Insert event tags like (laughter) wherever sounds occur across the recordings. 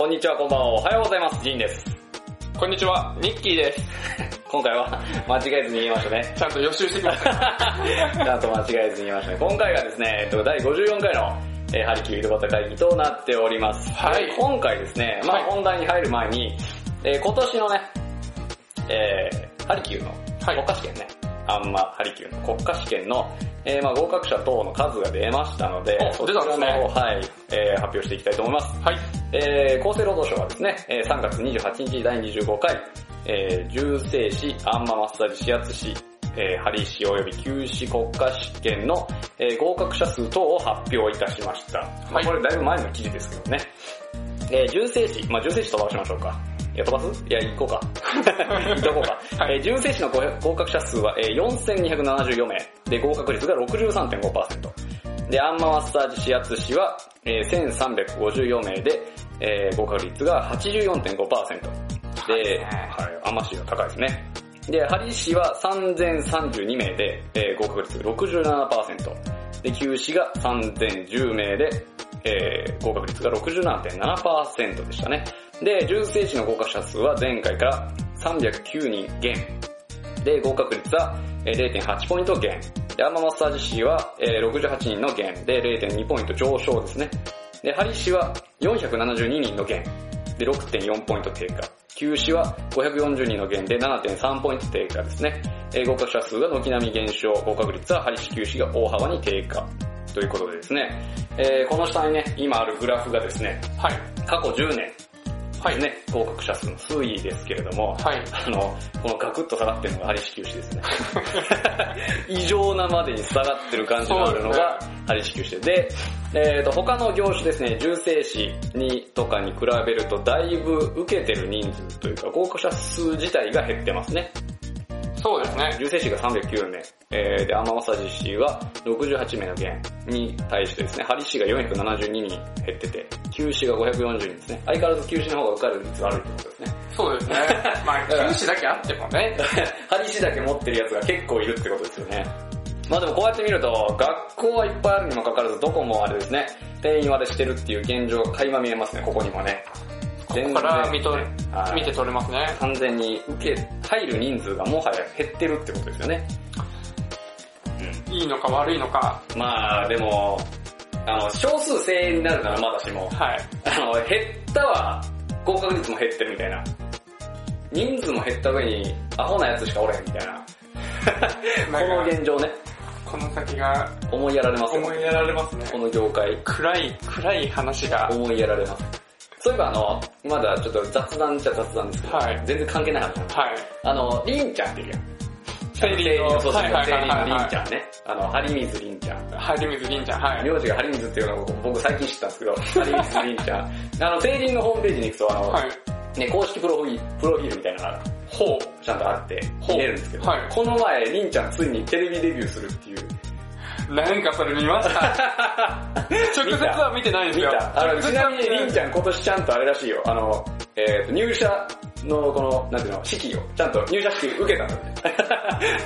こんにちは、こんばんは、おはようございます。ジンです。こんにちは、ニッキーです。今回は間違えずに言いましたね。ちゃんと予習してきました。(laughs) ちゃんと間違えずに言いましたね。今回がですね、えっと、第54回の、えーハリキュー井戸端会議となっております。はいで今回ですね、まあはい本題に入る前に、えー今年のね、えーハリキューのはい国家試験ね、あんまハリキューの国家試験の、えーまあ合格者等の数が出ましたので、お出たんですねの方、はい、えー発表していきたいと思います。はい。えー厚生労働省はですね、えー3月28日第25回、えー重生死、アンママッサージ指圧師、えー、針師及び休止国家試験の、えー合格者数等を発表いたしました。まあこれだいぶ前の記事ですけどね。えー重生死、まあ重生死飛ばしましょうか。いや、飛ばす？いや、行こうか。(laughs) 行っとこうか。はいえー重生死の合合格者数は、えー4274名。で、合格率が63.5%。で、アンママッサージ指圧師は、えー1354名で、えー合格率が84.5%。で、はい、アンマ師が高いですね。で、ハリ師は3032名で、えー合格率67%。で、休止が3010名で、えー合格率が67.7%でしたね。で、重生師の合格者数は前回から309人減。で、合格率はえー0.8ポイント減。で、アンママッサージ師はえー68人の減で0.2ポイント上昇ですね。で、ハリ師は472人の減で6.4ポイント低下。休止は540人の減で7.3ポイント低下ですね。えー合格者数が軒並み減少、合格率はハリ師休止が大幅に低下。ということでですね、えーこの下にね、今あるグラフがですね、はい。過去10年はい。ね、合格者数の推移ですけれども、はい。あの、このガクッと下がってるのがハリシ休止ですね。(laughs) 異常なまでに下がってる感じがあるのがハリシ休止で、で、えっ、と、他の業種ですね、重生師にとかに比べるとだいぶ受けてる人数というか合格者数自体が減ってますね。そうですね。重生師が309名、えー、で、アンママッサージ師は68名の減に対してですね、ハリ師が472人減ってて、休止が540人ですね。相変わらず休止の方が受かる率が悪いってことですね。そうですね。(laughs) まあ、休止だけあってもね。ハリ師だけ持ってるやつが結構いるってことですよね。まあでもこうやって見ると、学校はいっぱいあるにもかかわらず、どこもあれですね、定員割れしてるっていう現状が垣間見えますね、ここにもね。ここから見と見て取れますね。完全に受け、入る人数がもはや減ってるってことですよね。いいのか悪いのか。まあでも、あの、少数精鋭になるならまだしも、はい。あの、減ったは合格率も減ってるみたいな。人数も減った上に、アホなやつしかおれへんみたいな。(laughs) この現状ね、この先が思いやられますよ思いやられますね。この業界、暗い、暗い話が。思いやられます。そういえばあの、まだちょっと雑談っちゃ雑談ですけど、はい全然関係ない話なんですはい。あの、りんちゃんっているやん。セイリンの、そうのりんちゃんね。あの、ハリミズりんちゃん。い。ハリミズリンちゃん、はい。名字がハリミズっていうのを僕最近知ったんですけど、ハリミズりんちゃん。あの、セイリンのホームページに行くと、あの、はい。ね、公式プロフィール、プロフィールみたいなのがほう。ちゃんとあって、見れるんですけど、はいこの前、りんちゃんついにテレビデビューするっていう。なんかそれ見ました？(laughs) 直接は見てないんですよ。ちなみにりんちゃん今年ちゃんとあれらしいよ。あの、えーと、入社のこの、なんていうの、式を、ちゃんと入社式受けたんだって。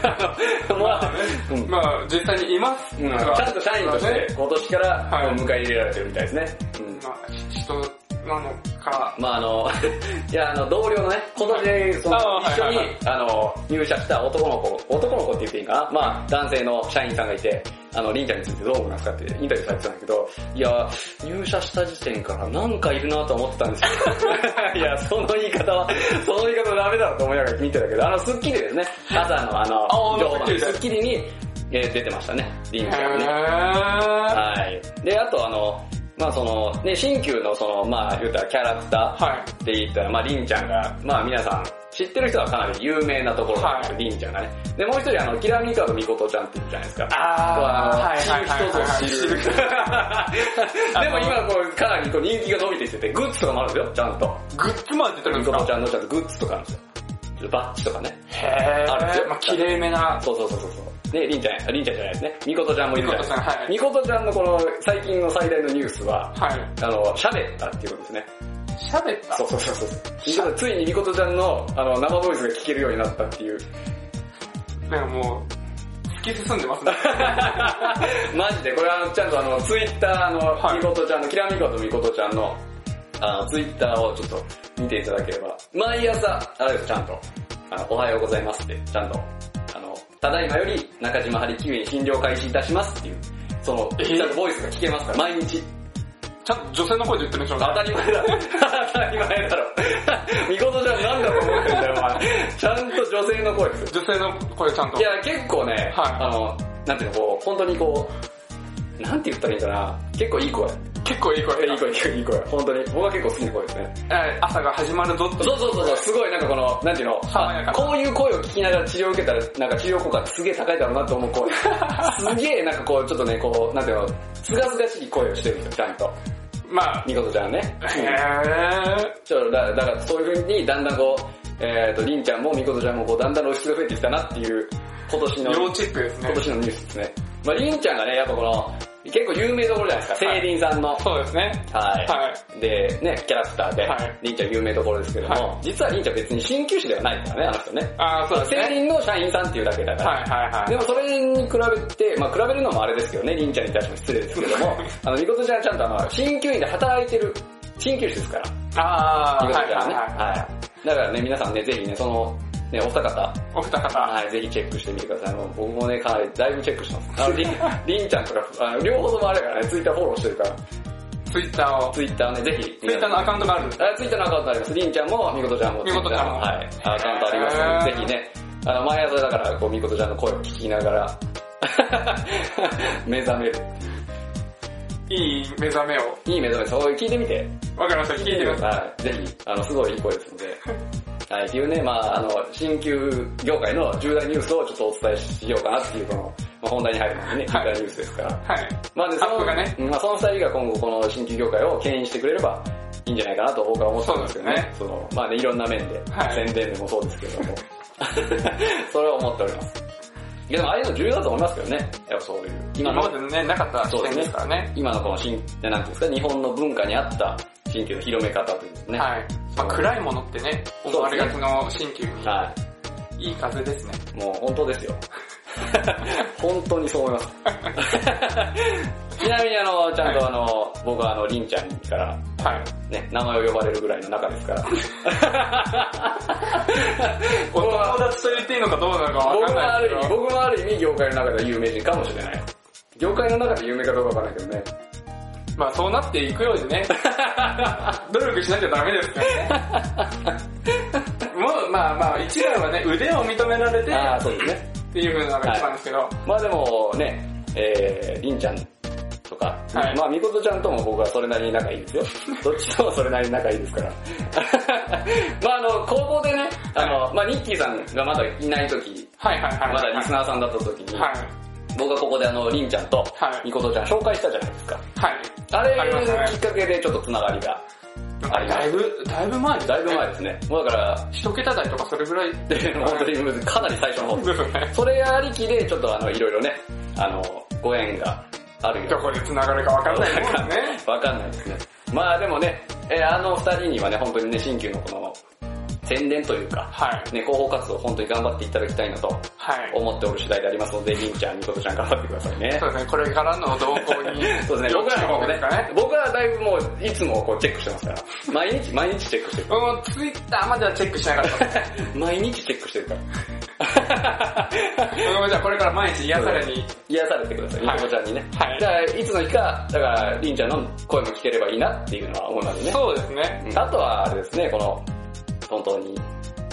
(laughs) あの、まあ、うんまあ、実際にいます。うんちゃんと社員として今年からはい迎え入れられてるみたいですね。うんまあ、人なのか。まああの、(laughs) いやあの、同僚のね、今年、その、一緒にあの、入社した男の子、男の子って言っていいかな？まあ、男性の社員さんがいて、あの、りんちゃんについてどう思いますかってインタビューされてたんだけど、いや、入社した時点からなんかいるなと思ってたんですよ。(laughs) いや、その言い方は、その言い方ダメだろと思いながら見てたけど、あの、スッキリですね。朝のあの、情報番組スッキリに、えー出てましたね。りんへちゃんね。ー。はい。で、あとあの、まあその、ね、新旧のその、まあ言うたらキャラクターはい。って言ったら、まありんちゃんが、まあ皆さん知ってる人はかなり有名なところなんですよ、はりんちゃんがね。で、もう一人あの、キラミカドミコトちゃんって言うじゃないですか。あー、はい知る人ぞはい。知る。でも今こう、かなりこう人気が伸びてきてて、グッズとかもあるんですよ、ちゃんと。グッズまで出てるんミですかコトちゃんのちゃんとグッズとかあるんですよ。バッジとかね。へあるんですよー。まあ、綺麗めな。そうそうそうそう。で、りんちゃん、りんちゃんじゃないですね。みことちゃんもいるじゃないですか。みことちゃんのこの最近の最大のニュースは、はい。あの、喋ったっていうことですね。喋った。そうそうそう。そう。ついにみことちゃんのあの生ボイスが聞けるようになったっていう。でももう、突き進んでますね。(laughs) マジで、これあの、ちゃんとあの、ツイッターのはい。みことちゃんの、キラみことみことちゃんの、あの、ツイッターをちょっと見ていただければ、毎朝、あれです、ちゃんと、あの、おはようございますって、ちゃんと、あの、ただいまより中島ハリキュー診療開始いたしますっていう、その、えちゃんとボイスが聞けますから、毎日。ちゃんと女性の声で言ってるんでしょう当かたり前だ。当たり前だろ。見事じゃんなんだと思ってんだよ、お前。ちゃんと女性の声ですよ。女性の声ちゃんと。いや、結構ね、はいあの、なんていうの、こう、本当にこう、なんて言ったらいいかな。結構いい声。結構いい声。いい声、いい声。本当に。僕は結構好きな声ですね。えー朝が始まるぞって。そうそうそうそう、すごいなんかこの、なんていうの、爽やかなこういう声を聞きながら治療を受けたら、なんか治療効果すげえ高いだろうなと思う声。(laughs) すげえなんかこう、ちょっとね、こう、なんていうの、すがすがしい声をしてるんですよ、ちゃんと。まあ、みことちゃんね。へー。ちょだだからそういう風にだんだんこう、えっ、と、りんちゃんもみことちゃんもこう、だんだん露出が増えてきたなっていう、今年の、要チェックですね今。年のニュースですね。まありんちゃんがね、やっぱこの、結構有名どころじゃないですか、はい聖林さんの。そうですね。はい。はい。で、ね、キャラクターで、はいりんちゃん有名どころですけども、は実はりんちゃん別に鍼灸師ではないからね、あの人ね。あー、そうです聖ね。林の社員さんっていうだけだから。はいはいはい。でもそれに比べて、まあ比べるのもあれですけどね、りんちゃんに対しても失礼ですけども、(laughs) あの、みことちゃんはちゃんとあの、鍼灸院で働いてる鍼灸師ですから。あー、はいみことちゃんはね。はい。だからね、皆さんね、ぜひね、その、ね、お二方、お二方。はい、ぜひチェックしてみてください。もう僕もね、かなり、だいぶチェックしてます。あの、りん、(laughs) りんちゃんとか、あの、両方ともあれだからね、ツイッターフォローしてるから、ツイッターを。ツイッターね、ぜひ。ツイッターのアカウントがあるあツイッターのアカウントあります。りんちゃんも、みことちゃんも。みことちゃんもはい。アカウントありますので、ぜひね、あの、毎朝だから、こう、みことちゃんの声を聞きながら、(laughs) 目覚める。いい目覚めを。いい目覚め、そう聞いてみて。わかりました、聞いてみます。はい。ぜひ、あの、すごいいい声ですので。はい。っていうね、まああの、新旧業界の重大ニュースをちょっとお伝えしようかなっていう、この、まあ、本題に入る前にね、重はい大ニュースですから。はい。まあで、その、ねうんまあその二人が今後この新旧業界を牽引してくれればいいんじゃないかなと僕は思ってるんですけどね。その、まあね、いろんな面で、はい宣伝でもそうですけども。(laughs) それは思っております。いやでもああいうの重要だと思いますけどね。やっぱそういう。今までね、なかった視点ですからね。今のこの新、なんていうんですか、日本の文化に合った新旧の広め方というね。はい。まあ暗いものってね、思われがちの新旧に、はいい風ですね。い。もう本当ですよ。(laughs) 本当にそう思います。(laughs) ちなみにあの、ちゃんとあの、僕はあの、りんちゃんから、はい。ね、名前を呼ばれるぐらいの仲ですから。(laughs) お友達と言っていいのかどうなのかわ僕かんもある意味、ないですけど。僕もある意味業界の中では有名人かもしれない。業界の中で有名かどうかわからないけどね。まあそうなっていくようにね、(laughs) 努力しなきゃダメですからね。(laughs) もう、まあまあ、一番はね、腕を認められて、ああ、そうですね。っていう風なのが一番ですけど、まあでもね、えー、りんちゃんとか、はいまあみことちゃんとも僕はそれなりに仲いいですよ。(laughs) どっちともそれなりに仲いいですから。まああの、高校でね、あの、まあニッキーさんがまだいない時、はいはいはい。まだリスナーさんだった時に、はい。僕がここであの、りんちゃんとはいみことちゃん紹介したじゃないですか。はい。あれきっかけでちょっとつながりがあります。だいぶ、だいぶ前？ですだいぶ前ですね。もうだから、一桁台とかそれぐらい？で (laughs) 本当にかなり最初の方です。ですね。それありきでちょっとあの、いろいろね、あの、ご縁があるどこで繋がるかわかんないもんね。(laughs) わかんないですね。まあでもね、えーあの二人にはね、本当にね、新旧のこの宣伝というか、はい。ね、広報活動本当に頑張っていただきたいなとはい。思っておる次第でありますので、りんちゃん、みことちゃん頑張ってくださいね。そうですね、これからの動向に。(laughs) そうですね、僕らの方もね僕はだいぶもう、いつもこうチェックしてますから。毎日、毎日チェックしてる。うん、ツイッターまではチェックしなかった。(laughs) 毎日チェックしてるから。(laughs) うんじゃあこれから毎日癒されに。癒されてください、みはいこちゃんにね。はいだから、いつの日か、だから、りんちゃんの声も聞ければいいなっていうのは思いますね。そうですね。うんあとは、あれですね、この、本当に、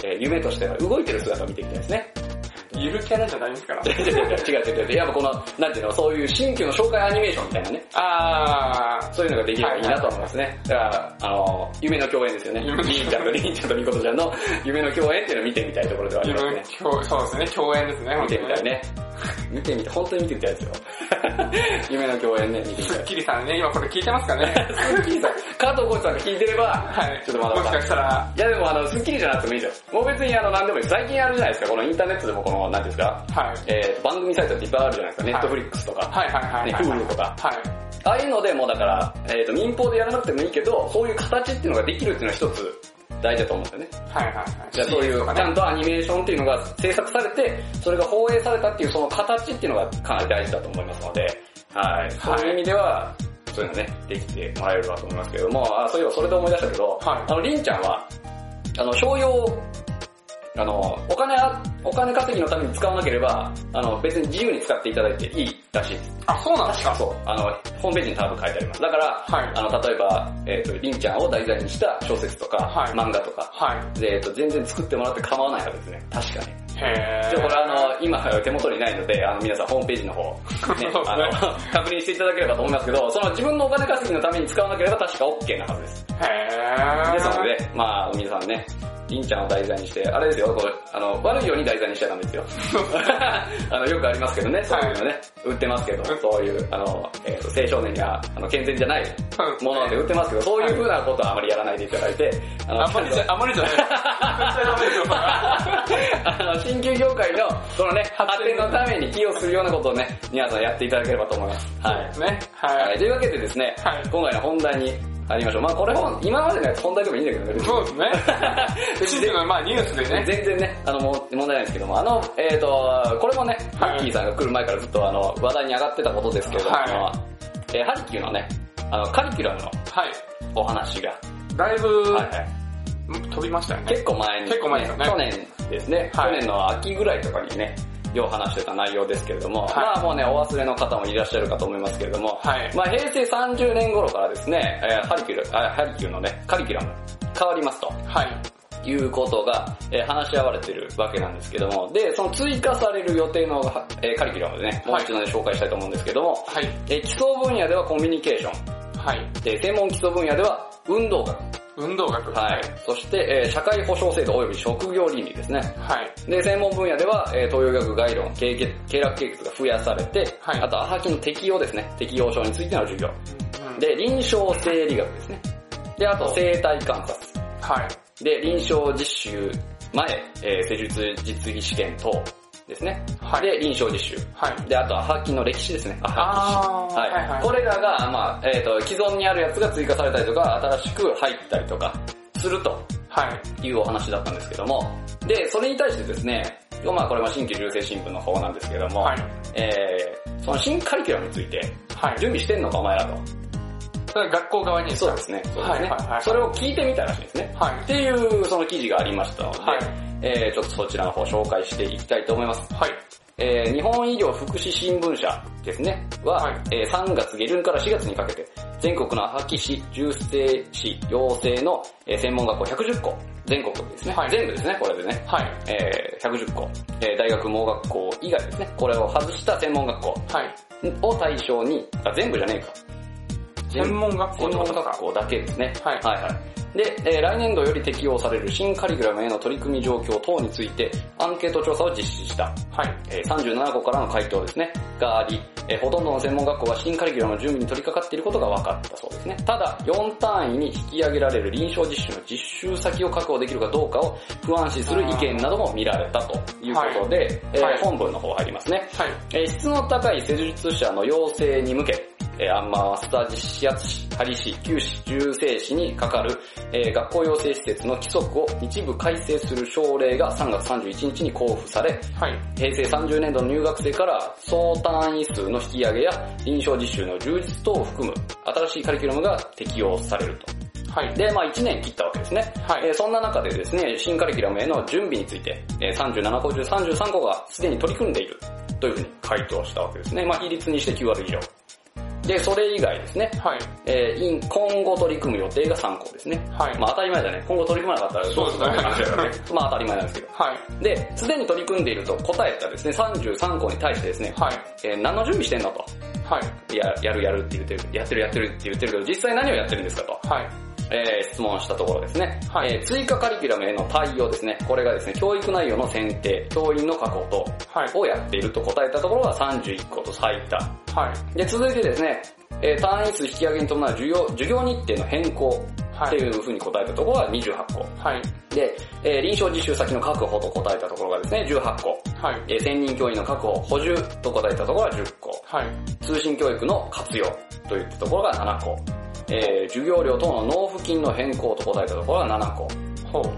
えー夢としては動いてる姿を見ていきたいですね。ゆるキャラじゃないんですから。(laughs) 違う違う違う。やっぱこの、なんていうの、そういう新旧の紹介アニメーションみたいなね、あそういうのができればいいなと思いますね。だから、あの、夢の共演ですよね。りんちゃんとりんちゃんとみことちゃんの夢の共演っていうのを見てみたいところではあー、り自ますねそうですね、共演ですね、見てみたいね。ね。見てみたい、本当に見てみたいですよ。(laughs) 夢の共演ね、見てみたい。キリさんね、今これ聞いてますかねスッキリさん、加藤浩次さんが聞いてれば、はい。ちょっとまだもしかしたら、いやでもあの、スッキリじゃなくてもいいですよ。もう別にあの、なんでもいい。最近あるじゃないですか、このインターネットでもこの、なんですか、はい。えー、番組サイトっていっぱいあるじゃないですか。ネはいットフリックスとか。はいはいはいね、はい。Hulu とか。はい。ああいうのでもうだから、えっ、と、民放でやらなくてもいいけど、そういう形っていうのができるっていうのは一つ大事だと思うんですよね。はいはいはい。じゃあそういう、ちゃんとアニメーションっていうのが制作されて、それが放映されたっていうその形っていうのがかなり大事だと思いますので、はい。そういう意味では、そういうのね、できてもらえればと思いますけれども、あそういえばそれで思い出したけど、はいあの、りんちゃんは、あの、商用、あの、お金あ、お金稼ぎのために使わなければ、あの、別に自由に使っていただいていいらしいです。あ、そうなんですか？そう。あの、ホームページに多分書いてあります。だから、はいあの、例えば、えっ、と、りんちゃんを題材にした小説とか、はい漫画とか、はい。で、えっ、と、全然作ってもらって構わないはずですね。確かに。へちょ、これあの、今手元にないので、あの、皆さんホームページの方、ね (laughs) あの、確認していただければと思いますけど、その自分のお金稼ぎのために使わなければ確か OK なはずです。へですのー。で、まあ、皆さんね、りんちゃんを題材にして、あれですよ、これ、あの、悪いように題材にしちゃダメですよ。(laughs) あの、よくありますけどね、そういうのね、売ってますけど、そういう、あの、えっ、と、青少年には、あの、健全じゃないもので売ってますけど、そういう風なことはあまりやらないでいただいて、あの、あんまりじゃ、あんまりじゃない。(laughs) あの、新旧業界の、このね、発展のために寄与するようなことをね、皆さんやっていただければと思います。はい。ね。は、はいい。というわけでですね、はい今回の本題に入りましょう。まあこれ本、今までのやつ本題でもいいんだけどね、そうですね。(laughs) まあニュースでね。全然ね、あの、問題ないんですけども、あの、えっ、と、これもね、マはいッキーさんが来る前からずっとあの、話題に上がってたことですけれども、はいえーハリキューのね、あの、カリキュラムのはい。お話が、だいぶ、はいはい、飛びましたよね。結構前に、結構前ですよね去年ですね、はい去年の秋ぐらいとかにね、よう話してた内容ですけれども、はいまあもうね、お忘れの方もいらっしゃるかと思いますけれども、はいまあ平成30年頃からですね、えーハリキュラ、あハリキューのね、カリキュラム変わりますと。はい。いうことが、えー話し合われてるわけなんですけども、で、その追加される予定の、はえーカリキュラムでね、もう一度ね、紹介したいと思うんですけども、はい。えー基礎分野ではコミュニケーション、はい。で、専門基礎分野では運動学、運動学。はい。そして、えー社会保障制度及び職業倫理ですね。はい。で、専門分野では、えー東洋医学概論、経経経絡経血が増やされて、はいあと、アハキの適用ですね。適用症についての授業。うんで、臨床生理学ですね。で、あと、生体観察。はい。で、臨床実習前、えー施術実技試験等ですね。はいで、臨床実習。はい。で、あと、アハキの歴史ですね。はい。はいはいこれらが、まあ、えっ、と、既存にあるやつが追加されたりとか、新しく入ったりとか、するとはい。いうお話だったんですけども、で、それに対してですね、まあこれは新規流星新聞の方なんですけども、はい。えー、その新カリキュラムについて、はい。準備してんのかお前らと。それは学校側にそうですね。そうですね、はいはいはいそれを聞いてみたらしいですね。はいっ。ていうその記事がありましたので、はいえー、ちょっとそちらの方紹介していきたいと思います。はい。えー、日本医療福祉新聞社ですね、は、はいえー3月下旬から4月にかけて、全国の破棄市、重生市、陽性の、えー専門学校110校、全国ですね、はい全部ですね、これでね、はい。えー、110校、えー大学盲学校以外ですね、これを外した専門学校はい。を対象に、あ、全部じゃねえか。専門学校専門学校だけですね。はいはいはい。で、えー来年度より適用される新カリキュラムへの取り組み状況等について、アンケート調査を実施した。はい。えー37校からの回答ですね、があり、えーほとんどの専門学校は新カリキュラムの準備に取り掛かっていることが分かったそうですね。ただ、4単位に引き上げられる臨床実習の実習先を確保できるかどうかを不安視する意見なども見られたということで、えーはい本文の方入りますね。はい。えー質の高い施術者の養成に向け、えーアンマーマスター実施圧師、針師、灸師、重生師にかかる、えー学校養成施設の規則を一部改正する省令が3月31日に交付され、はい。平成30年度の入学生から総単位数の引き上げや臨床実習の充実等を含む新しいカリキュラムが適用されると。はい。で、まあ1年切ったわけですね。はいえーそんな中でですね、新カリキュラムへの準備について、えー37校中33校がすでに取り組んでいるというふうに回答したわけですね。まあ比率にして9割以上。で、それ以外ですね、はい。えー今今後取り組む予定が3校ですね。はい。まあ当たり前だね。今後取り組まなかったらそうですね。(laughs) まあ当たり前なんですけど。はい。で、すでに取り組んでいると答えたですね、33校に対してですね、はい。えー何の準備してんのと。はい。や、やるやるって言ってる、やってるやってるって言ってるけど、実際何をやってるんですかと。はい。えー質問したところですね、はいえー追加カリキュラムへの対応ですね、これがですね、教育内容の選定、教員の確保等はい。をやっていると答えたところが31個と最多。はい。で、続いてですね、えー単位数引き上げに伴う授業授業日程の変更っていうふうに答えたところが28個。はい。で、えー臨床実習先の確保と答えたところがですね、18個。はい。えー専任教員の確保、補充と答えたところが10個。はい。通信教育の活用といったところが7個。えー授業料等の納付金の変更と答えたところが7個。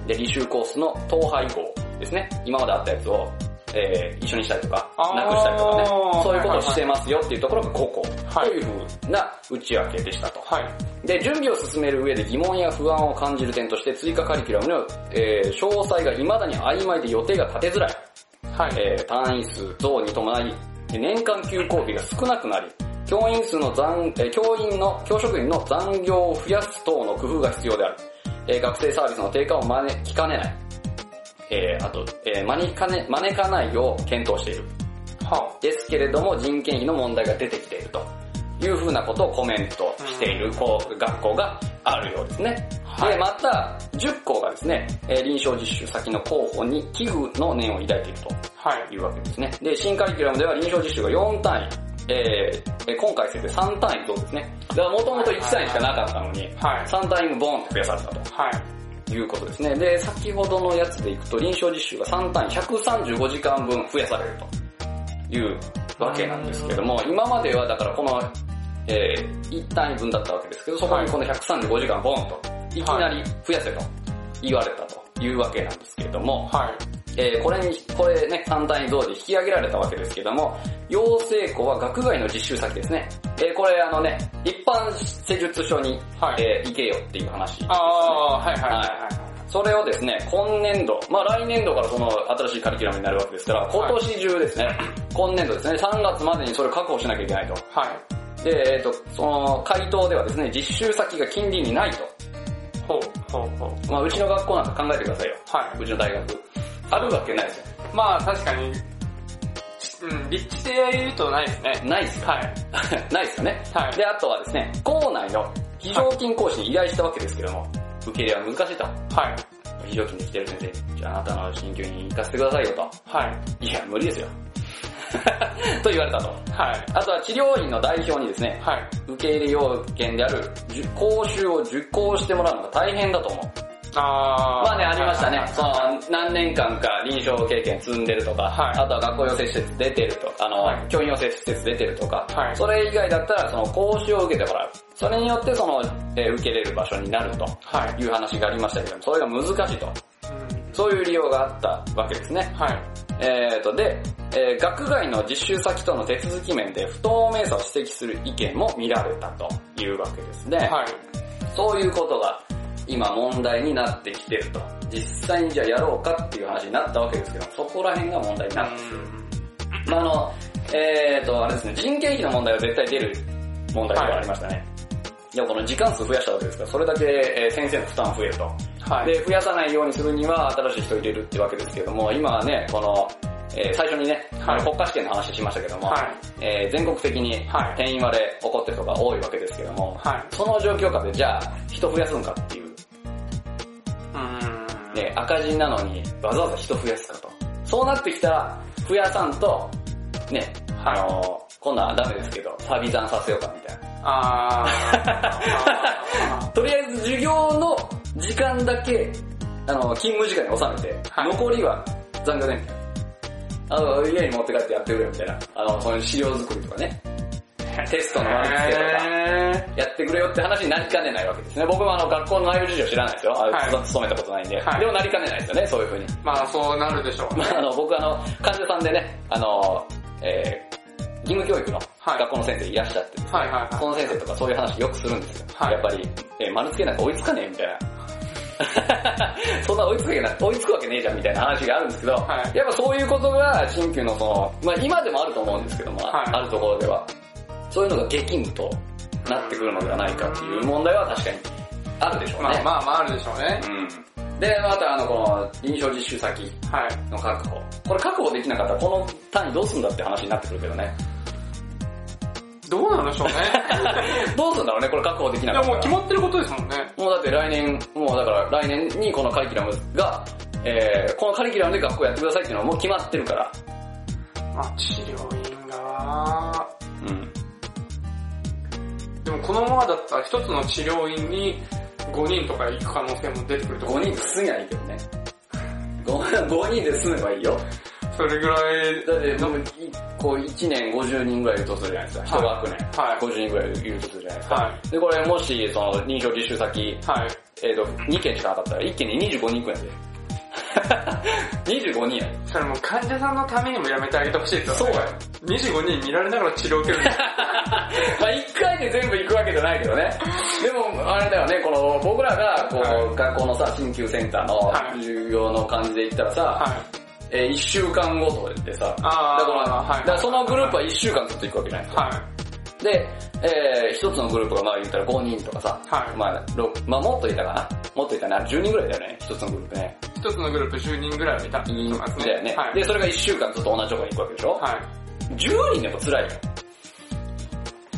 で、履修コースの統廃合ですね。今まであったやつを、えー一緒にしたりとか、なくしたりとかね、そういうことをしてますよっていうところが5個、はいというふうな内訳でしたと。はい。で、準備を進める上で疑問や不安を感じる点として追加カリキュラムの、えー詳細が未だに曖昧で予定が立てづらい。はい。えー単位数増に伴い、年間休校日が少なくなり、教員数の残、えー教員の、教職員の残業を増やす等の工夫が必要である。えー学生サービスの低下を招きかねない。えーあと、えー招きかね、招かないよう検討している。はですけれども人件費の問題が出てきているというふうなことをコメントしているこう学校があるようですね。はいで、また、10校がですね、えー臨床実習先の候補に寄付の念を抱いていると。はい。いうわけですね。で、新カリキュラムでは臨床実習が4単位、えー、えー今回生で3単位増ですね。だからもともと1単位しかなかったのに、はい。3単位もボーンと増やされたはい。ということですね。で、先ほどのやつでいくと臨床実習が3単位135時間分増やされるというわけなんですけども、今まではだからこの、えー、1単位分だったわけですけど、そこにこの135時間ボーンと、いきなり増やせと言われたというわけなんですけれども、はい。えーこれに、これね、3単位増で引き上げられたわけですけども、養成校は学外の実習先ですね。えーこれあのね、一般施術所に、はいえー行けよっていう話ね。ああ、はいはいはい。それをですね、今年度、まあ来年度からその新しいカリキュラムになるわけですから、今年中ですね、今年度ですね、3月までにそれを確保しなきゃいけないと。はい。で、えっ、と、その回答ではですね、実習先が近隣にないと。ほう、ほう、ほう。まあうちの学校なんか考えてくださいよ。はうちの大学。あるわけないですよ。い。まあ確かに、うん、立地で言うとないですね。ないですかはい。(laughs) ないですよね。はい。で、あとはですね、校内の非常勤講師に依頼したわけですけども、受け入れは難しいと。はい。非常勤で来てる先生、じゃああなたの進級に行かせてくださいよと。はい。いや、無理ですよ。(laughs) と言われたと。はい。あとは治療院の代表にですね、はい。受け入れ要件である受講習を受講してもらうのが大変だと思う。あー。まあね、ありましたねはい。その、何年間か臨床経験積んでるとか、はいあとは学校養成施設出てるとあの、はい教員養成施設出てるとか、はいそれ以外だったらその講習を受けてもらう。それによってその、えー受けれる場所になるとはい。いう話がありましたけども、それが難しいと。うんそういう利用があったわけですね。はい。えーと、で、えー学外の実習先との手続き面で不透明さを指摘する意見も見られたというわけですね。はい。そういうことが今問題になってきてると。実際にじゃあやろうかっていう話になったわけですけど、そこら辺が問題になってくる。まあ、あの、えーと、あれですね、人件費の問題は絶対出る問題がありましたね。でもこの時間数増やしたわけですから、それだけ、えー先生の負担増えると。はい。で、増やさないようにするには新しい人を入れるってわけですけども、今はね、この、えー最初にね、はい国家試験の話しましたけども、はい。えー全国的にはい定員割れ起こってるとか多いわけですけども、はい。その状況下でじゃあ人増やすんかっていう、うん。ね、赤字なのにわざわざ人増やすかと。そうなってきたら、増やさんと、ね、はいあの今度はダメですけど、旅残させようかみたいな。あー。(laughs) とりあえず授業の時間だけ、あの、勤務時間に収めて、はい残りは残業でみたいな。あの、家に持って帰ってやってくれみたいな。あの、そういう資料作りとかね。(laughs) テストの丸付けとか。へやってくれよって話になりかねないわけですね。僕もあの学校の内容事情知らないですよ。あはい勤めたことないんで。はいでもなりかねないですよね、そういう風に。ーまあそうなるでしょう。(laughs) まああの、僕あの、患者さんでね、あの、えー、義務教育のはい学校の先生いらっしゃってですね、はいはいはいその先生とかそういう話よくするんですよ。はいやっぱり、えー丸付けなんか追いつかねえみたいな。(laughs) そんな追いつくわけない、追いつくわけねえじゃんみたいな話があるんですけど、はいやっぱそういうことが新旧のその、まあ今でもあると思うんですけども、はいあるところでは、そういうのが激務となってくるのではないかっていう問題は確かにあるでしょうね。まあまあまああるでしょうね。うん。で、またあの、この臨床実習先はい。の確保。これ確保できなかったらこの単位どうすんだって話になってくるけどね。どうなんでしょうね。(laughs) どうすんだろうね、これ確保できないかったら。やもう決まってることですもんね。もうだって来年、もうだから来年にこのカリキュラムが、えー、このカリキュラムで学校やってくださいっていうのはもう決まってるから。まあ治療院が、うん。でもこのままだったら一つの治療院に5人とか行く可能性も出てくると5人で済みゃいいけどね。5, 5人で済めばいいよ。それぐらい、だって、でもいこう1年50人ぐらいいるとするじゃないですか。一学年。はい50人ぐらいいるとするじゃないですか。はで、これもし、その、臨床実習先、はい。えっ、と、2件しかなかったら、1件に25人くらいで。25人や。それもう患者さんのためにもやめてあげてほしいですよね。そうや。25人見られながら治療を受ける。(laughs) まあ一回で全部行くわけじゃないけどね。でも、あれだよね、この、僕らが、こう、はい学校のさ、鍼灸センターのはい授業の感じで言ったらさ、はい。えー、1週間ごとでさ、あーだから、はいだからそのグループは1週間ずっと行くわけじゃないですか。はい。で、えー、一つのグループがまあ言ったら5人とかさ、はいまあ、ろまあもっといたかな？もっといたな、10人ぐらいだよね、一つのグループね。一つのグループ10人ぐらいはいたいますね。だよね。はい。で、それが1週間ずっと同じとこに行くわけでしょ、は ?10 人でも辛いよ。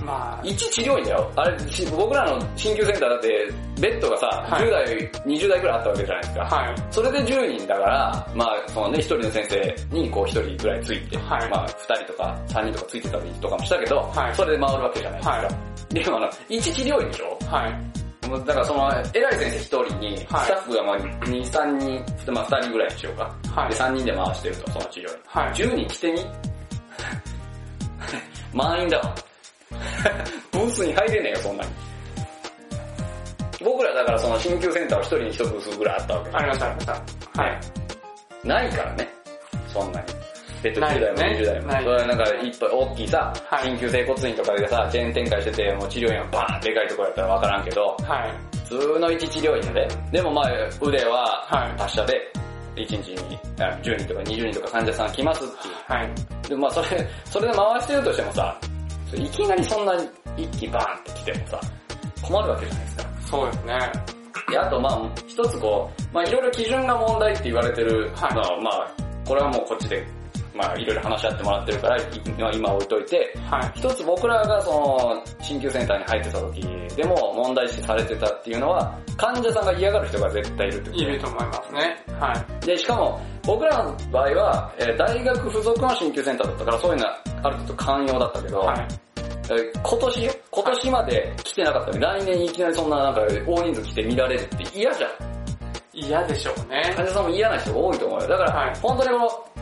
い。まあ、一治療院だよ。あれ、し僕らの鍼灸センターだって、ベッドがさ、はい10代、20代ぐらいあったわけじゃないですか。はい。それで10人だから、まあ、そのね、一人の先生にこう一人ぐらいついて、はいまあ、二人とか三人とかついてたりとかもしたけど、はいそれで回るわけじゃないですか。はでもあの、一治療院でしょ？はい。だからその、偉い先生一人に、スタはいッフがまあ2、3人、まあ2人ぐらいにしようか。はいで、3人で回してると、その治療院。はい。10人来てみ？(laughs) 満員だわ。ブースに入れねえよ、そんなに。僕らだからその鍼灸センターは一人に一ブースぐらいあったわけありました、ありました。はい。ないからね、そんなに。ベッド10ない代もね20代も。ないそれはなんかいっぱい大きいさ、はい鍼灸整骨院とかでさ、チェーン展開してて、もう治療院はバーンでかいところやったらわからんけど、はい。普通の一治療院やで。でもまあ腕ははい達者で、1日にあ10人とか20人とか患者さん来ますっていう。はい。でまあそれ、それで回してるとしてもさ、いきなりそんな一気バーンって来てもさ、困るわけじゃないですか。そうですね。で、あとまあ一つこう、まあいろいろ基準が問題って言われてるのは、まあこれはもうこっちで、まあいろいろ話し合ってもらってるから、い今今置いといて、はい。一つ僕らがその、鍼灸センターに入ってた時でも問題視されてたっていうのは、患者さんが嫌がる人が絶対いるってこといると思いますね。はい。で、しかも、僕らの場合は、えー大学附属の鍼灸センターだったから、そういうのはある程度寛容だったけど、はい。えー今年よ今年まで来てなかったのに、来年いきなりそんななんか大人数来て見られるって嫌じゃん。嫌でしょうね。患者さんも嫌な人が多いと思うよ。だから、はい本当にこの、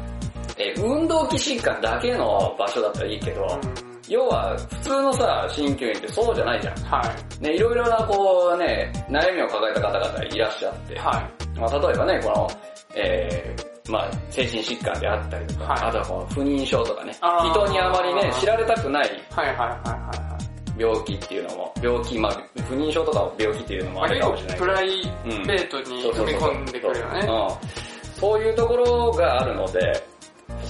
えー運動器疾患だけの場所だったらいいけど、うん要は普通のさ、鍼灸院ってそうじゃないじゃん。はい。ね、いろいろなこうね、悩みを抱えた方々いらっしゃって、はまあ、例えばね、この、えー、まあ、精神疾患であったりとか、はいあとはこの不妊症とかね人にあまりね、知られたくないい。はいはいはいは病気っていうのも、病気、まあ、不妊症とかを病気っていうの。もあるかもしれないプライベートに踏み込んでくるよね。うん。そういうところがあるので、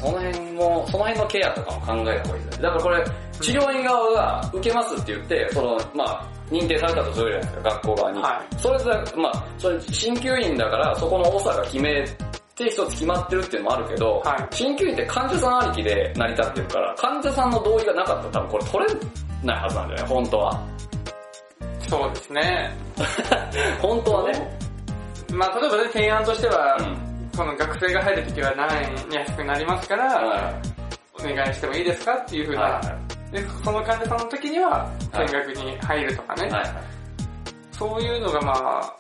その辺も、その辺のケアとかも考えた方がいいですね。だからこれ、治療院側が受けますって言って、その、まあ、認定されたとするじゃないですか、学校側に。はそれで、まあ、それ、鍼灸院だから、そこの長が決めて一つ決まってるっていうのもあるけど、はい鍼灸院って患者さんありきで成り立ってるから、患者さんの同意がなかったら多分これ取れないはずなんだよね、本当は。そうですね。(laughs) 本当はね。まあ例えばね、提案としては、うん。この学生が入るときは何円安くなりますから、はお願いしてもいいですかっていうふいうな、はで、その患者さんの時には、はい見学に入るとかね。そういうのがまあ、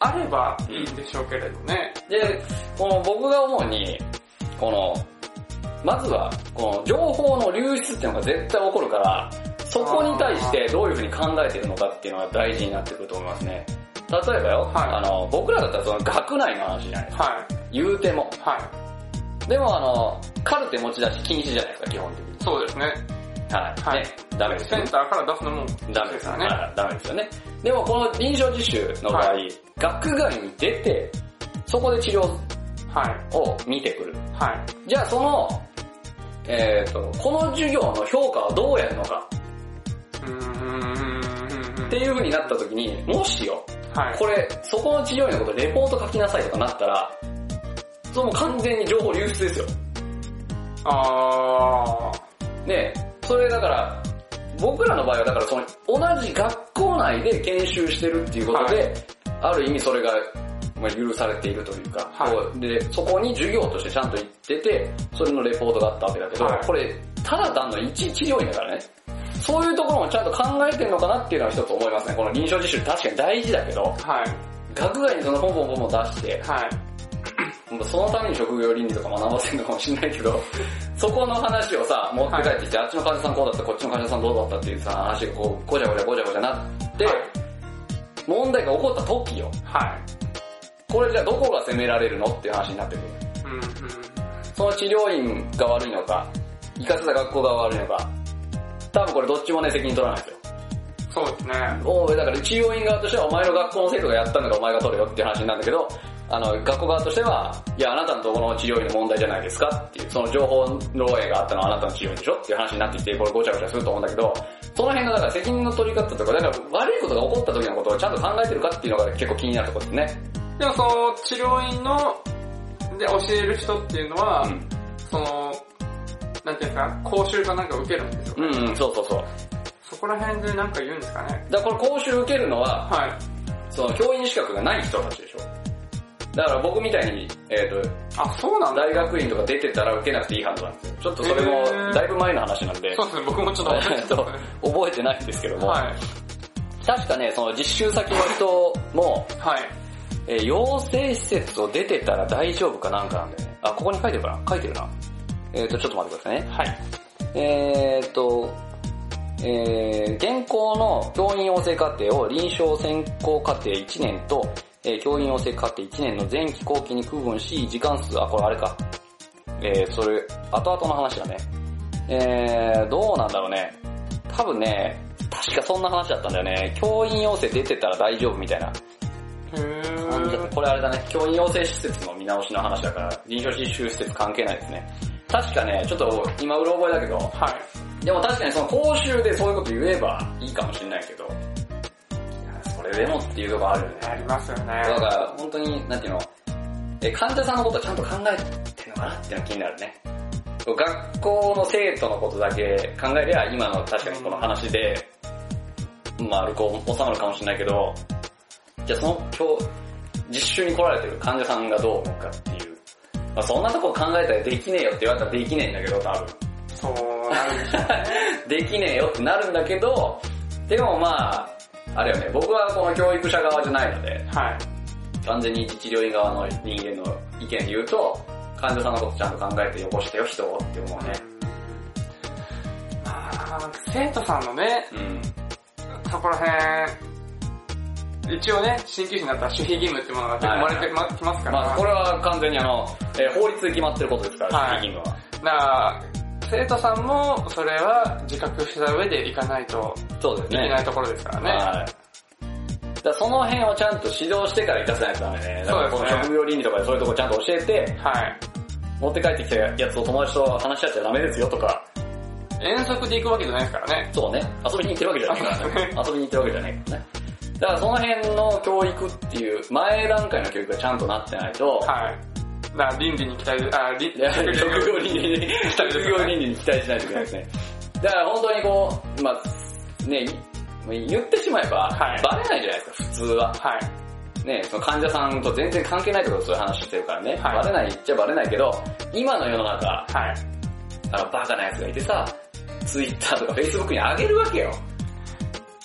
あればいいんでしょうけれどね。で、この僕が思うに、この、まずは、この情報の流出っていうのが絶対起こるから、そこに対してどういうふうに考えてるのかっていうのが大事になってくると思いますね。例えばよ、はいあの、僕らだったらその学内の話じゃないですか。は言うても。い。はい。でもあの、カルテ持ち出し禁止じゃないですか、基本的に。そうですね。はい。はいね、ダメです。センターから出すのもダメですよね。からね。はいダメですよね。でもこの臨床実習の場合、は学外に出て、そこで治療はい。を見てくる。はい。じゃあその、えっ、と、この授業の評価はどうやるのか。っていう風になった時に、もしよ、はい。これ、そこの治療院のことレポート書きなさいとかなったら、それもう完全に情報流出ですよ。あで、それだから、僕らの場合はだからその同じ学校内で研修してるっていうことで、ある意味それが、まあ、許されているというか、はいで、そこに授業としてちゃんと行ってて、それのレポートがあったわけだけど、はいこれ、ただ単の一治療院だからね。そういうところもちゃんと考えてるのかなっていうのは一つ思いますね。この臨床実習確かに大事だけど、ー。はい。学外にそのポンポンポンポン出して、はい。そのために職業倫理とか学ばせるのかもしれないけど、(laughs) そこの話をさ、持って帰ってきて、あっちの患者さんこうだった、こっちの患者さんどうだったっていうさ、話がこう、ごちゃごちゃごちゃごちゃなって、はい問題が起こった時よ。はこれじゃあどこが責められるのっていう話になってくる。い。ううん。その治療院が悪いのか、行かせた学校が悪いのか、多分これどっちもね、責任取らないですよ。そうですね。おうだから治療院側としてはお前の学校の生徒がやったんだからお前が取れよっていう話になるんだけど、あの、学校側としては、いや、あなたのところの治療院の問題じゃないですかっていう、その情報漏洩があったのはあなたの治療院でしょっていう話になってきて、これごちゃごちゃすると思うんだけど、その辺のだから責任の取り方とか、だから悪いことが起こった時のことをちゃんと考えてるかっていうのが結構気になるところですね。でもその治療院の、で教える人っていうのは、うん。その、なんていうんですか、講習かなんか受けるんですよ。うん、うん、そうそうそう。そこら辺でなんか言うんですかね。だからこれ講習受けるのは、はい。その教員資格がない人たちでしょ。だから僕みたいに、えっ、と、あ、そうなんだ。大学院とか出てたら受けなくていいはずなんですよ。ちょっとそれもだいぶ前の話なんで、そうですね、僕もちょっと忘れてた。えっと覚えてないんですけども、はい。確かね、その実習先の人も、はい。えー養成施設を出てたら大丈夫かなんかなんだよね。あ、ここに書いてるかな書いてるな。えっ、と、ちょっと待ってくださいね。はい。えっ、と、えー、現行の教員養成課程を臨床専攻課程1年と、えー教員養成課程1年の前期後期に区分し、時間数、あ、これあれか。えー、それ、後々の話だね。えー、どうなんだろうね。多分ね、確かそんな話だったんだよね。教員養成出てたら大丈夫みたいな。へー。これあれだね、教員養成施設の見直しの話だから、臨床実習施設関係ないですね。確かね、ちょっと今うろ覚えだけど、はい。でも確かにその講習でそういうこと言えばいいかもしれないけど、それでもっていうとこあるよね。ありますよね。だから本当に、なんていうの、え患者さんのことちゃんと考えてんのかなっていうのが気になるね。学校の生徒のことだけ考えりゃ今の確かにこの話で、まあ、ある子収まるかもしれないけど、じゃあその今日、実習に来られてる患者さんがどう思うかっていう。まあ、そんなとこ考えたらできねえよって言われたらできねえんだけど、多分。そうなるんでしょうね。(laughs) できねえよってなるんだけど、でもまあ、あれよね、僕はこの教育者側じゃないので、はい。完全に治療院側の人間の意見で言うと、患者さんのことちゃんと考えてよこしてよ、人をって思うね。まあ、生徒さんのね、うん。そこら辺、一応ね、鍼灸師になったら守秘義務っていうものが生まれてまきますから、まあこれは完全にあの、えー法律で決まってることですから、はい責任は。だから生徒さんもそれは自覚した上でいかないとそうですね。いけないところですからね。はい。だその辺をちゃんと指導してから行かせないとダメね。だからこのそうですね職業倫理とかでそういうとこちゃんと教えて、はい。持って帰ってきたやつを友達と話し合っちゃダメですよとか、遠足で行くわけじゃないですからね。そうね、遊びに行ってるわけじゃないからね。(laughs) 遊びに行ってるわけじゃないからね。だからその辺の教育っていう、前段階の教育がちゃんとなってないと、はい。だから倫理に期待、あ、倫職業倫理に、職業倫理に期待しないといけないですね。(laughs) だから本当にこう、まあ、ね、言ってしまえば、はいバレないじゃないですか、普通は。はい。ね、その患者さんと全然関係ないとこそういう話してるからね、はいバレないっちゃバレないけど、今の世の中、はい。あの、バカな奴がいてさ、ツイッターとかフェイスブックに上げるわけよ。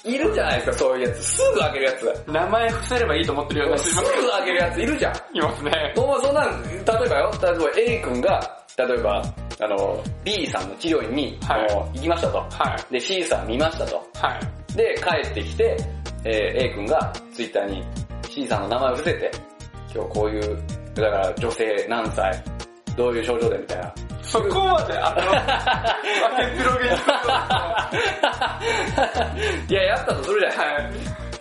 いるじゃないですか、そういうやつ。すぐ上げるやつ。名前伏せればいいと思ってるような人いすぐ上げるやついるじゃん。いますね。そんなん、例えばよ、例えば A 君が、例えば、あの、B さんの治療院に、はい行きましたと。はで、C さん見ましたと。い。はい。で、帰ってきて、えー A 君がツイッターに C さんの名前を伏せて、今日こういう、だから女性何歳、どういう症状でみたいな。そこまで、あの、明けっぴろげにするいや、やったとするじゃない。はい。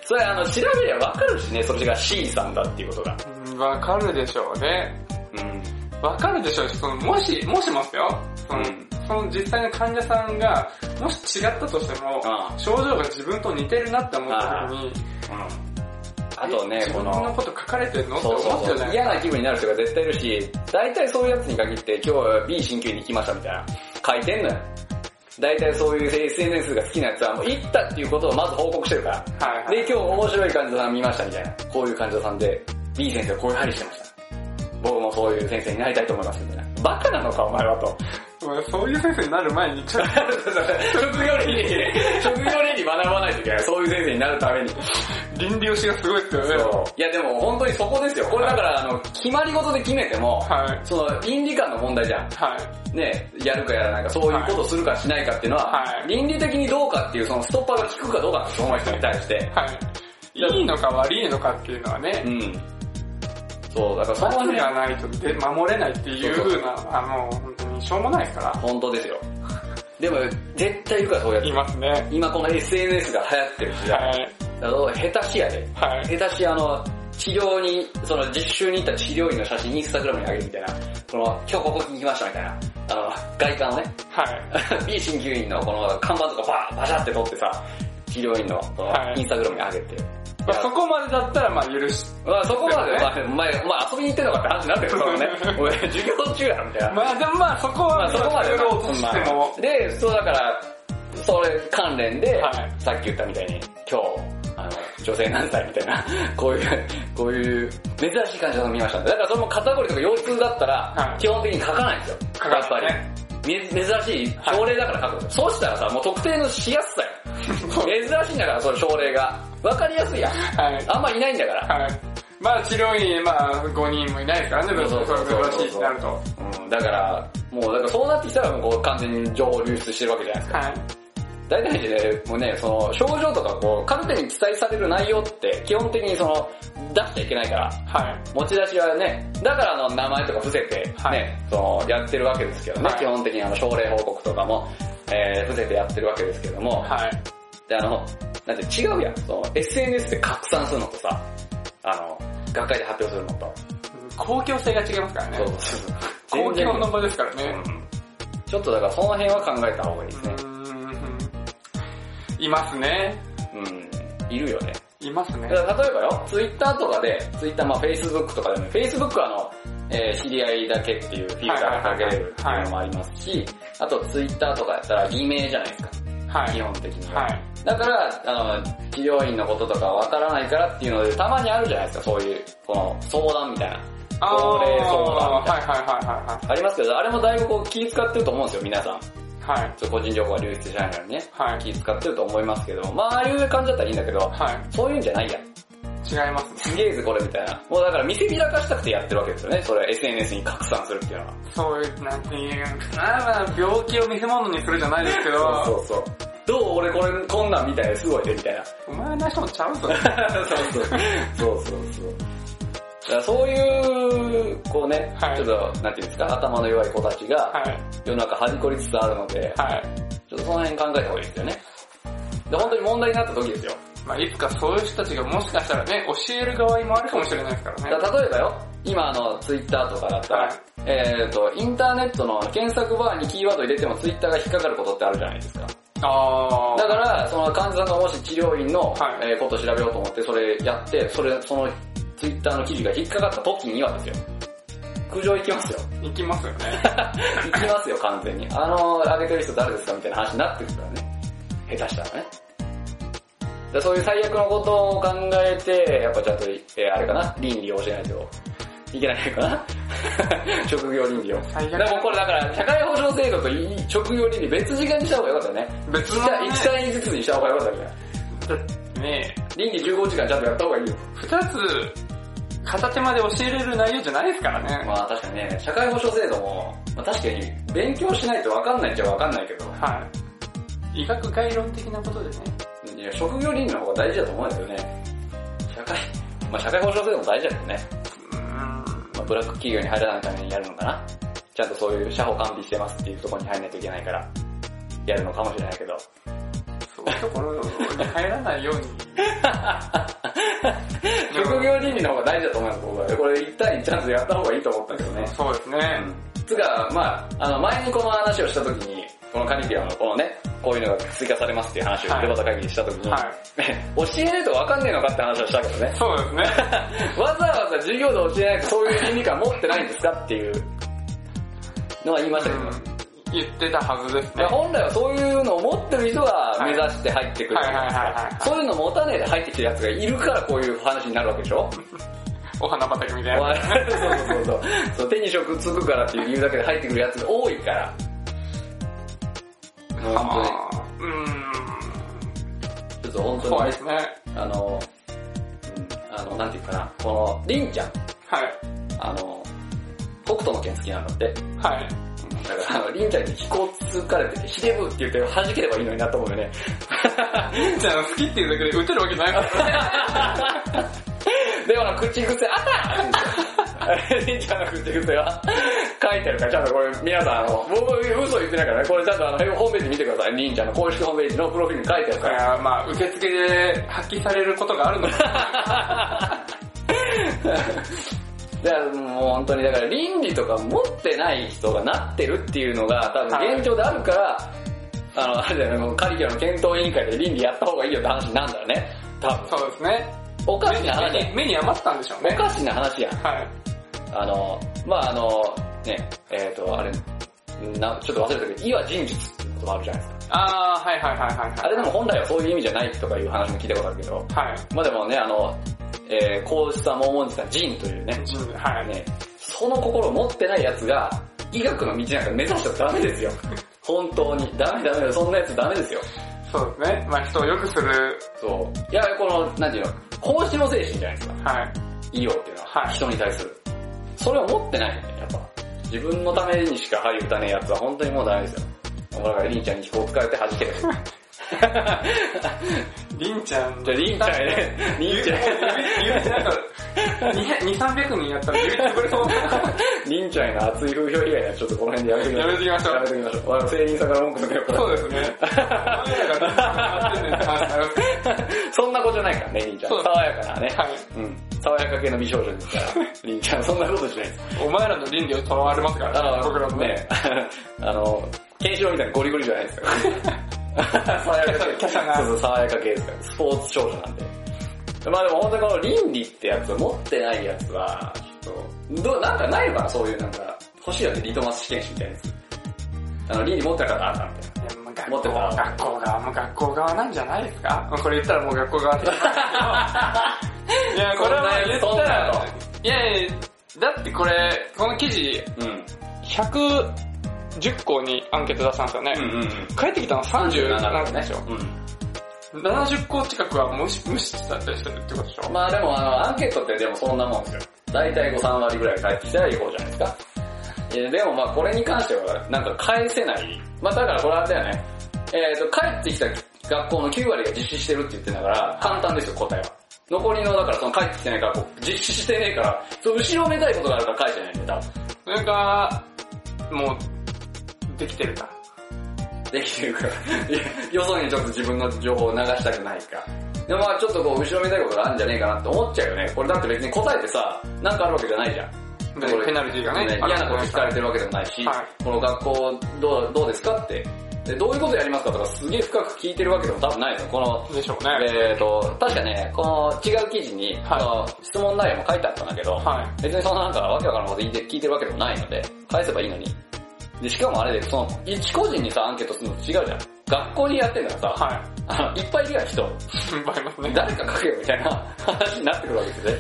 それあの、調べりゃわかるしね、それが C さんだっていうことが。わかるでしょうね。うん。わかるでしょうし、その、もし、もしもすよ。その、うんその実際の患者さんが、もし違ったとしても、あ症状が自分と似てるなって思った時に、うん。あとね、自この、分のこと書かれてるの？そう思そうそう。嫌な気分になる人が絶対いるし、大体そういうやつに限って今日は B 鍼灸に行きましたみたいな、書いてんのよ。大体そういう SNS が好きなやつはもう行ったっていうことをまず報告してるから。はいはい。で、今日面白い患者さん見ましたみたいな。こういう患者さんで、B 先生はこういう針してました。僕もそういう先生になりたいと思いますみたいな。バカなのかお前はと。そういう先生になる前に、ちょっ (laughs) 職業倫理、職業倫理学ばないといけない。そういう先生になるために。と倫理推しがすごいですよね。そう。いやでも本当にそこですよ。これだからあの、決まり事で決めても、はい。その倫理観の問題じゃん。はい。ね、やるかやらないか、そういうことするかしないかっていうのは、はい倫理的にどうかっていうそのストッパーが効くかどうかってその人に対して。はい。いいのか悪いのかっていうのはねう、ん。そう、だからその罰辺がないとで守れないっていうそうな、あの、本当にしょうもないですから。本当ですよ。でも、絶対いるからそうやってい。ますね。今この SNS が流行ってる時代。はい。あの、下手しやで。はい。下手しあの、治療に、その実習に行った治療院の写真インスタグラムに上げるみたいな、この、今日ここに行きましたみたいな、あの、外観をね、はい。B 鍼灸院のこの看板とかバーバシャって撮ってさ、治療院のこのはいインスタグラムに上げて。まあ、そこまでだったら、まあ、許し、まあそこまで、ねまあ、お前、お前遊びに行ってんのかって話になってるからね。(laughs) 俺、授業中やろみたいな。まあ、でもまあ、そこまは、あそこまで作ろうとしても、で、そうだから、それ関連で、はいさっき言ったみたいに、今日、女性何歳みたいな、(laughs) こういう、こういう、珍しい患者さん見ました。だからそれも肩こりとか腰痛だったらは、い基本的に書かないんですよ。書かないやっぱり。め珍しい症例だから書く。そうしたらさ、もう特定のしやすさよ。(laughs) 珍しいんだから、その症例が。わかりやすいやん。はい。あんまいないんだから。はい。まあ、治療院、まあ、5人もいないですからね、別にそれ珍しいってなると。うん、だから、もう、だからそうなってきたらもう完全に情報流出してるわけじゃないですか。はい。大体ね、もうね、その、症状とかこう、カルテに記載される内容って、基本的にその、出しちゃいけないから、はい。持ち出しはね、だからあの、名前とか伏せて、ね、はいその、やってるわけですけどね、はい基本的にあの、症例報告とかも、えー、伏せてやってるわけですけども、はい。で、あの、なんて違うやん、その、SNS で拡散するのとさ、あの、学会で発表するのと、公共性が違いますからねそう。そうそう。公共の場ですからね。うんちょっとだからその辺は考えた方がいいですね。いますね。うん。いるよね。いますね。だから例えばよ、ツイッターとかで、ツイッター、まあフェイスブックとかでも、フェイスブックはあの、えー知り合いだけっていうフィルターがかけれるっていうのもありますし、あとツイッターとかやったら偽名じゃないですか、はい。基本的には。はい。だから、あの、治療院のこととかわからないからっていうので、たまにあるじゃないですか、そういう、この相談みたいな。高齢相談みたいはいはいはいはいありますけど、あれもだいぶこう気使ってると思うんですよ、皆さん。はい。はい。そう個人情報が流出しないのにね。はい。気使ってると思いますけど、まあ、ああいう感じだったらいいんだけど、はそういうんじゃないや。違いますね。すげえぜこれみたいな。もうだから見せびらかしたくてやってるわけですよね。それ SNS に拡散するっていうのは。そういう、なんていう、まあまあ、病気を見せ物にするじゃないですけど、そうそう。どう俺これこんなんみたいですごいでみたいな。お前の人もちゃうぞ。(laughs) そうそう。そうそうそう。だからそういう、こうね、はいちょっと、なんていうんですか、頭の弱い子たちがはい。世の中はじこりつつあるので、はい。ちょっとその辺考えた方がいいですよね。で、本当に問題になった時ですよ。まあ、いつかそういう人たちがもしかしたらね、教える側にもあるかもしれないですからね。だから例えばよ、今あの、ツイッターとかだったら、はいえっ、と、インターネットの検索バーにキーワード入れてもツイッターが引っかかることってあるじゃないですか。あー。だから、その患者さんがもし治療院の、はいえーことを調べようと思ってそれやって、それ、そのツイッターの記事が引っかかった時にはですよ。苦情行きますよ。行きますよね。(laughs) 行きますよ、完全に。あの、上げてる人誰ですかみたいな話になってくるからね。下手したらね。でそういう最悪のことを考えて、やっぱちゃんと、えーあれかな、倫理を教えないといけないかな？(laughs) 職業倫理を。最悪でもこれだから、社会保障制度と職業倫理別時間にした方がよかったよね。別のね1単位ずつにした方がよかったじゃん。ね倫理15時間ちゃんとやった方がいいよ。二つ、片手まで教えれる内容じゃないですからね。まあ確かにね、社会保障制度も、まあ、確かに勉強しないと分かんないっちゃ分かんないけど、はい。医学概論的なことでね。いや職業倫理の方が大事だと思うんですよね。社会、まあ社会保障制度も大事だけどね。うーん。まあブラック企業に入らないためにやるのかな。ちゃんとそういう社保完備してますっていうところに入らないといけないから、やるのかもしれないけど。そういうところに入らないように。(laughs) 職業倫理の方が大事だと思います、僕は。これ一対一ちゃんとやった方がいいと思ったけどね。そうですね。つか、まああの、前にこの話をした時に、このカリビアのこのね、こういうのが追加されますっていう話をはいデバタ会議でした時に、はい。(laughs) 教えないと分かんねえのかって話をしたけどね。そうですね。(laughs) わざわざ授業で教えないとそういう倫理観持ってないんですかっていうのは言いましたけど、うん言ってたはずですね。本来はそういうのを持ってる人が目指して入ってくる。そういうの持たねえで入ってきてるやつがいるからこういう話になるわけでしょ？お花畑みたいな。そうそうそうそう。手に職つくからっていう理由だけで入ってくるやつが多いから。本当に。うちょっと本。当にね怖いですね。あの、うん、あの、なんていうかな、この、りんちゃん、はい。あの、北斗の剣好きなんだって。はい。うんだから、あの、りんちゃんに飛行つかれて、ひでぶって言って弾ければいいのになと思うよね。(laughs) じゃあ好きっていうだけで打てるわけないからね。(laughs) でもな、口癖、あったりんちゃんの口癖は書いてあるから、ちゃんとこれ皆さん、あの、僕嘘言ってないからね、これちゃんとあの、ホームページ見てください。りんちゃんの公式ホームページのプロフィールに書いてあるから。いやまあ、受付で発揮されることがあるのか。(laughs) だからもう本当に、だから倫理とか持ってない人がなってるっていうのが多分現状であるから、あの、あれだよね、カリキュラム検討委員会で倫理やった方がいいよって話なんだよね。多分。そうですね。おかしな話や目に目に余ったんでしょうね。おかしな話やん。はい。あの、まああの、ね、えっ、と、あれ、な、ちょっと忘れたけど、岩人術っていうこともあるじゃないですか。あー、はいはいはいはい。あれでも本来はそういう意味じゃないとかいう話も聞いたことあるけど、はい。まあでもね、あの、えー、こうした桃地さん、人というね、人はい。ね、その心を持ってない奴が、医学の道なんか目指しちゃダメですよ。本当に。ダメダメそんな奴ダメですよ。そうですね。まあ人を良くする。そう。いや、この、なんていうの、奉仕の精神じゃないですか。はい。医療っていうのは、はい人に対する。それを持ってないんだよ、やっぱ。自分のためにしか針打たねえ奴は本当にもうダメですよ。だから、リンちゃんに飛行使えて弾ける。りんちゃん。じゃあ、リンちゃんね、リンちゃん。指、指なんか、2、300人やったら指潰れそうな。リンちゃんへの熱い風評被害はちょっとこの辺でやめときましょう。やめときましょうやめときましょう。我々、店員さんから文句とかやっぱそうですね。そんな子じゃないからね、りんちゃん。そう爽やかなね。はい。うん。爽やか系の美少女ですから、りんちゃんそんなことしないです。お前らの倫理をとらわれますからね、僕らのね。ね、(laughs) あの、ケンシロウみたいなゴリゴリじゃないですよ。爽やか系。そうそう、爽やか系ですから。スポーツ少女なんで。まあでも本当にこの倫理ってやつを持ってないやつは、ちょっと、どう、なんかないのかな、そういうなんか、欲しいよね、リトマス試験紙みたいなやつ。あの、倫理持ってなかったらあったみたいな。持ってた校、学校側も学校側なんじゃないですか？まあこれ言ったらもう学校側って言いや、これはまあ言ったらの、いやいや、だってこれ、この記事、うん。110校にアンケート出したんですよね。うんうんうん。帰ってきたの37個ねでしょ。うん。70校近くは無視無視されたりしてるってことでしょ。まあでもあの、アンケートってでもそんなもんですよ。大体5、3割ぐらい返ってきたらいい方じゃないですか。えーでもまあこれに関してはなんか返せない。まあだからこれあれだよね。えっ、と、帰ってきた学校の9割が実施してるって言ってんだから、簡単ですよ、答えは。残りの、だからその帰ってきてない学校、実施してねえから、そう後ろめたいことがあるから返してないんだよ、多分。それか、もう、できてるか。できてるから。よそにちょっと自分の情報を流したくないか。でもまあちょっとこう後ろめたいことがあるんじゃねえかなって思っちゃうよね。これだって別に答えてさ、なんかあるわけじゃないじゃん。でこれペナルティがね嫌なこと聞かれてるわけでもないし、はこの学校どうどうですかってで、どういうことやりますかとかすげえ深く聞いてるわけでも多分ないですよ。このでしょうね。えーと、確かね、この違う記事に、はい質問内容も書いてあったんだけど、はい。別にそんななんかわけわからんこと聞いてるわけでもないので、返せばいいのに。で、しかもあれで、その、一個人にさ、アンケートするのと違うじゃん。学校にやってんだからさ、はあの、いっぱいいるやん、人。い。バイますね。誰か書けよみたいな (laughs) 話になってくるわけですね。ね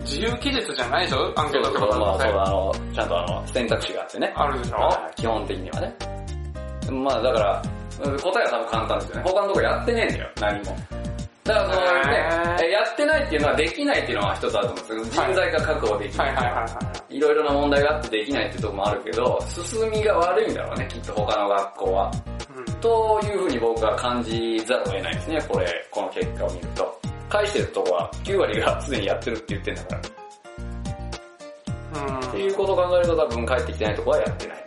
自由記述じゃないでしょアンケートってことまあ、そうはあの、ちゃんとあの、選択肢があってね。あるでしょ？はい基本的にはね。まあだから、うん答えは多分簡単ですよね。他のとこやってねえんだよ、何も。だからそのねやってないっていうのはできないっていうのは一つあると思うんですけど、人材が確保できない。はいはいはいはいろいろな問題があってできないっていうところもあるけど、進みが悪いんだろうね、きっと他の学校は。い。うんというふうに僕は感じざるを得ないですね、これ、この結果を見ると。返してるとこは9割がすでにやってるって言ってんだから。っていうことを考えると多分帰ってきてないとこはやってない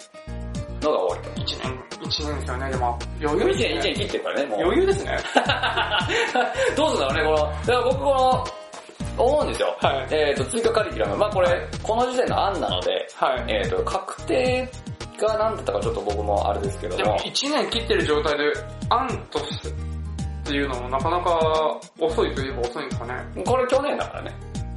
のが多いと。一年、一年ですよね、でも。余裕1年、1ですね。年切ってるからね、もう。余裕ですね。(laughs) どうするんだろうね、この、だから僕この、思うんですよ。はいえっ、と、追加カリキュラム。まあこれ、この時点の案なので、はい。えっ、と、確定が何だったかちょっと僕もあれですけどでもも。一年切ってる状態で、案としてっていうのもなかなか遅いといえば遅いんですかね。これ去年だからね。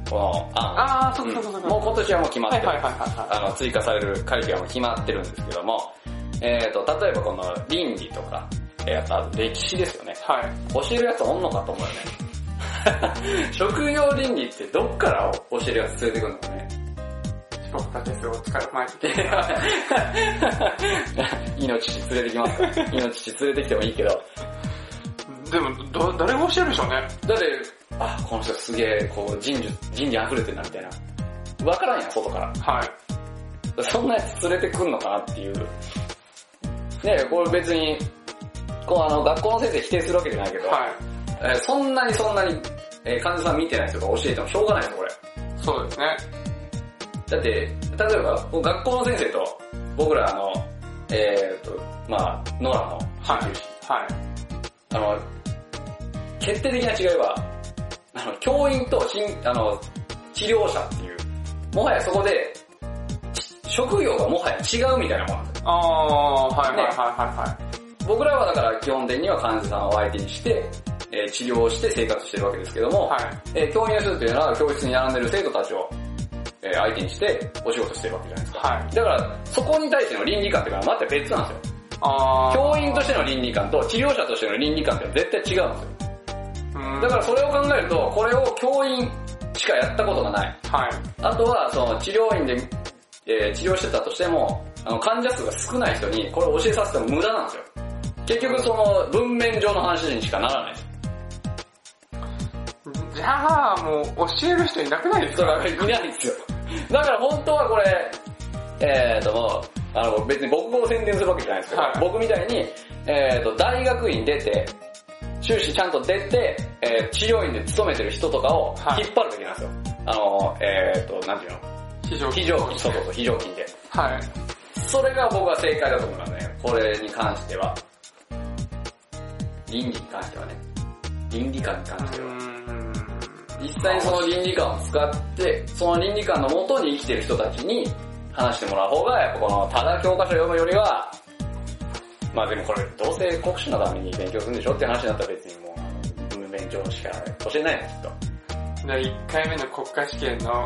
この案。あー、そうかそうかそうか。もう今年はもう決まってる。はいはいはいはいはあの、追加されるカリキュラムが決まってるんですけども、えっ、と、例えばこの倫理とか、えー、あと歴史ですよね。い。はい。教えるやつおんのかと思うよね。(laughs) 職業倫理ってどっから教えるやつ連れてくるのかね。四国た鉄を使う前に。(laughs) 命連れてきますか？ら。命連れてきてもいいけど。でも、ど、誰が教えるでしょうね。だって、あ、この人すげえ、こう、人事、人事溢れてるな、みたいな。わからんやん、外から。はい。そんなやつ連れてくんのかなっていう。ねえ、これ別に、こうあの、学校の先生否定するわけじゃないけど、はい。えーそんなにそんなに、えー患者さん見てない人が教えてもしょうがないですよ、これ。そうですね。だって、例えば、学校の先生と、僕らあの、えー、と、まあ、ノラのはい研究士、。はい。あの、決定的な違いは、あの、教員としんあの治療者っていう、もはやそこで、ち職業がもはや違うみたいなもんなん。ああ、はいはいはいは僕らはだから基本的には患者さんを相手にして、えー治療をして生活してるわけですけども、いはい。えー教員の人っていうのは教室に並んでる生徒たちを、えー相手にしてお仕事してるわけじゃないですか。はい。はい。だから、そこに対しての倫理観っていうのはまた別なんですよ。ああ。教員としての倫理観と治療者としての倫理観っていうのは絶対違うんですよ。うんだからそれを考えると、これを教員しかやったことがない。はい。あとは、その治療院で、えー治療してたとしても、あの患者数が少ない人にこれを教えさせても無駄なんですよ。結局その文面上の話にしかならない。じゃあ、もう教える人いなくないですか？それはいないんですよ。だから本当はこれ、えーともう、あの別に僕を宣伝するわけじゃないですけど、はい僕みたいに、えーと大学院出て、修士ちゃんと出て、えー治療院で勤めてる人とかをはい引っ張るべきなんですよ。あの、えーと、なんていうの？非常非常勤、そうそうそう、非常勤で。はい。それが僕は正解だと思いますね。これに関しては。倫理に関してはね。倫理観に関うしては。実際にその倫理観を使って、その倫理観のもとに生きてる人たちに話してもらう方が、やっぱこの、ただ教科書読むよりは、まあでもこれ、どうせ国試のために勉強するんでしょって話になったら別にもう、あの文面上しか教えないの、きっと。で、1回目の国家試験の、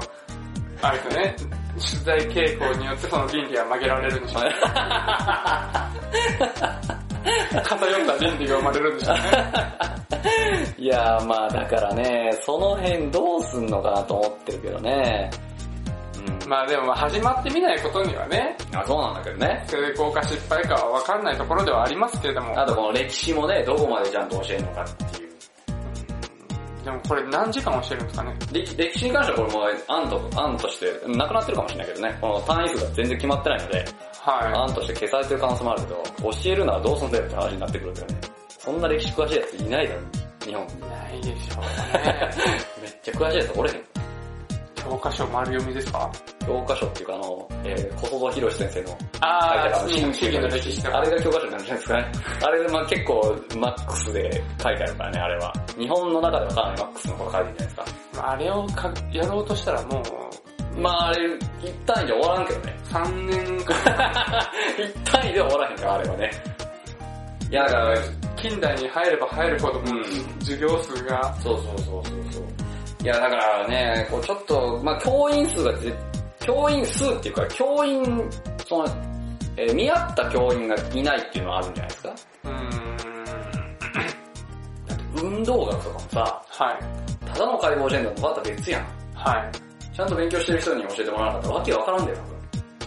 あれとね、取材傾向によってその倫理は曲げられるんでしょうね。(laughs) 偏った倫理が生まれるんでしょうね。いやーまあだからね、その辺どうすんのかなと思ってるけどね。うん。まあでもまあ始まってみないことにはね、あ、そうなんだけどね。成功か失敗かは分かんないところではありますけれども、あとこの歴史もね、どこまでちゃんと教えるのかっていう。でもこれ何時間教えるんですかね？歴歴史に関してはこれもう案と、案として、なくなってるかもしれないけどね、この単位数が全然決まってないので、は案として消されてる可能性もあるけど、教えるならどうすんだよって話になってくるんだよね。そんな歴史詳しいやついないだろ、日本。い。ないでしょうね。(laughs) めっちゃ詳しいやつおれへん。教科書丸読みですか？教科書っていうかあの、えー、小園博先生のあ書いてああ、る新主義の歴史。あれが教科書になるんじゃないですかね。あれまあ結構マックスで書いてあるからね、あれは。日本の中ではかなりマックスのこと書いてるんじゃないですか。あれをかやろうとしたらもう、まああれ、一単位で終わらんけどね。3年間、(laughs) 一単位で終わらへんから、あれはね。いやだから、近代に入れば入るほどうん授業数が、そうそうそうそうそう。いやだからね、こうちょっと、まあ教員数がぜ、教員数っていうか、教員、その、えー見合った教員がいないっていうのはあるんじゃないですか？うーん、だって運動学とかもさ、はい、ただの解剖ジェンダーとまた別やん。はい。ちゃんと勉強してる人に教えてもらわなかったらわけわからんだよ、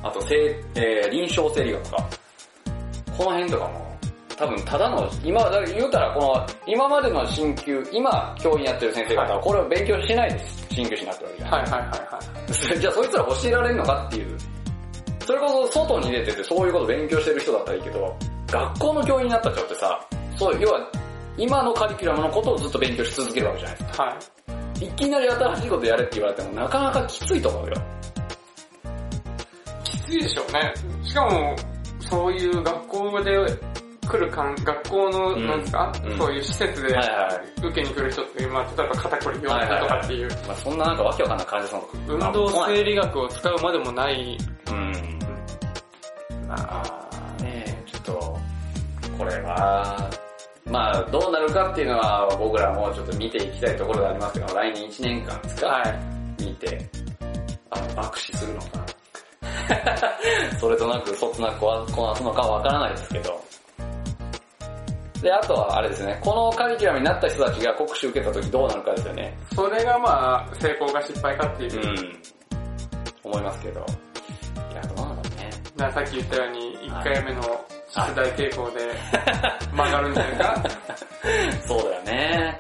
あと、生えー臨床生理学とか。この辺とかも、多分ただの、今、だから言うたらこの、今までの進級、今教員やってる先生方はこれを勉強しないで進級士になってるわけじゃないはいはいはいはい。(laughs) じゃあそいつら教えられるのかっていう。それこそ外に出ててそういうこと勉強してる人だったらいいけど、学校の教員になった人ってさ、そう、要は、今のカリキュラムのことをずっと勉強し続けるわけじゃないですか。はい。いきなり新しいことやれって言われてもなかなかきついと思うよ。きついでしょうね。しかも、そういう学校で来るかん、学校の、うんなんですか、うんそういう施設ではいはい。受けに来る人って、まあ、例えば肩こり4はいはいはいとかっていう、まあそんななんかわけわかんない感じさんとか。運動生理学を使うまでもない、うん。まあ、ねえ、ちょっと、これは、まあどうなるかっていうのは僕らもちょっと見ていきたいところでありますけど、来年1年間ですか、はい。見て、あの、爆死するのかな？(laughs) それとなく、そつなくこなすのかはわからないですけど。で、あとはあれですね、このカリキュラムになった人たちが国試受けた時どうなるかですよね。それがまあ、成功か失敗かっていう。ん。思いますけど。いや、どうなんだろうね。さっき言ったように、1回目の出題傾向で曲がるんじゃないか？(laughs) そうだよね。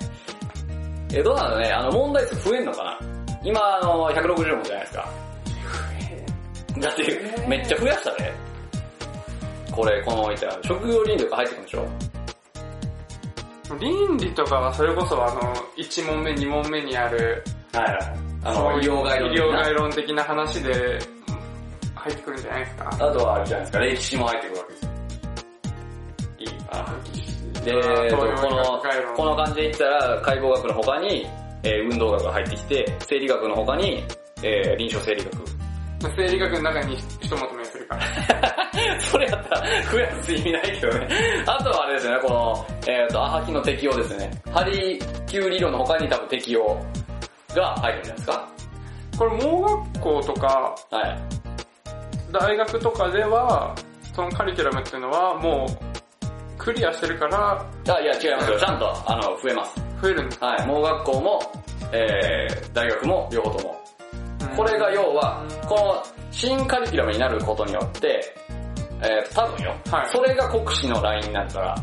え、どうなんだろうね、あの問題数増えんのかな？今、あの、160問じゃないですか。だって、めっちゃ増やしたね。これ、この置いたら、職業倫理とか入ってくるんでしょ？倫理とかはそれこそあの、1問目、2問目にある、はいはい。あの、医療概論医療的な概論的な話で入ってくるんじゃないですか。あとはあれじゃないですか、歴史も入ってくるわけですよ。いいあで、このこの感じで言ったら、解剖学の他に、えー運動学が入ってきて、生理学の他に、えー臨床生理学。生理学の中にひとまとめするから。(laughs) (laughs) それやったら増やす意味ないけどね。あとはあれですよね、この、えっ、と、アハキの適用ですよね。ハリキュー理論の他に多分適用が入るんじゃないですか。これ盲学校とかはい。大学とかでは、そのカリキュラムっていうのはもうクリアしてるからあ、いや違いますよ。ちゃんと、あの、増えます。増えるんです。はい。盲学校も、えー、大学も両方とも。これが要は、この新カリキュラムになることによって、えー、多分よ、はいそれが国試のラインになったら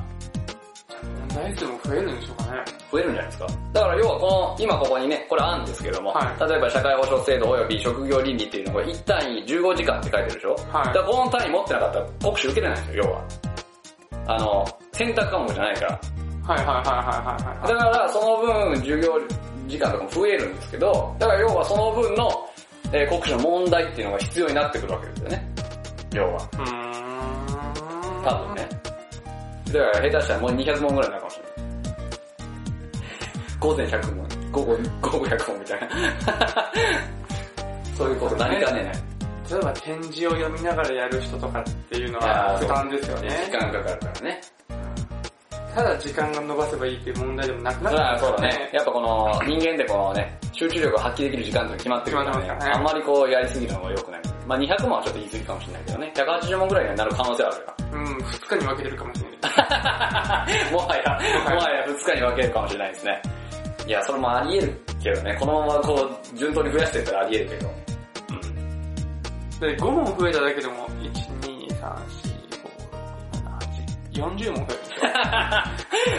問題数も増えるんでしょうかね。増えるんじゃないですか。だから要はこの、今ここにね、これ案ですけども、はい例えば社会保障制度及び職業倫理っていうのが1単位15時間って書いてるでしょ、はいだからこの単位持ってなかったら国試受けれないんですよ、要は。あの、選択科目じゃないから。はいはいはいはいはいはい。だからその分授業時間とかも増えるんですけど、だから要はその分の、えー国試の問題っていうのが必要になってくるわけですよね。要は。うーん。多分ね。だから下手したらもう200問ぐらいになるかもしれない。午前100問、午後、午後100問みたいな。(laughs) そういうこと何かねない。例えば展示を読みながらやる人とかっていうのは負担ですよね。時間かかるからね。ただ時間が伸ばせばいいっていう問題でもなくなそってうだそうだね。やっぱこの人間でこのね、集中力を発揮できる時間って決まってるからねあんまりこうやりすぎるのも良くない。まあ200問はちょっと言い過ぎかもしれないけどね。180問ぐらいにはなる可能性はあるよ。うん、二日に分けてるかもしれない。(laughs) もはや、もはや2日に分けるかもしれないですね。いや、それもあり得るけどね。このままこう、順当に増やしていったらあり得るけど。うん。で、5問増えただけでも、1、2、3、4、5、6、7、8、40問増えるんですよ。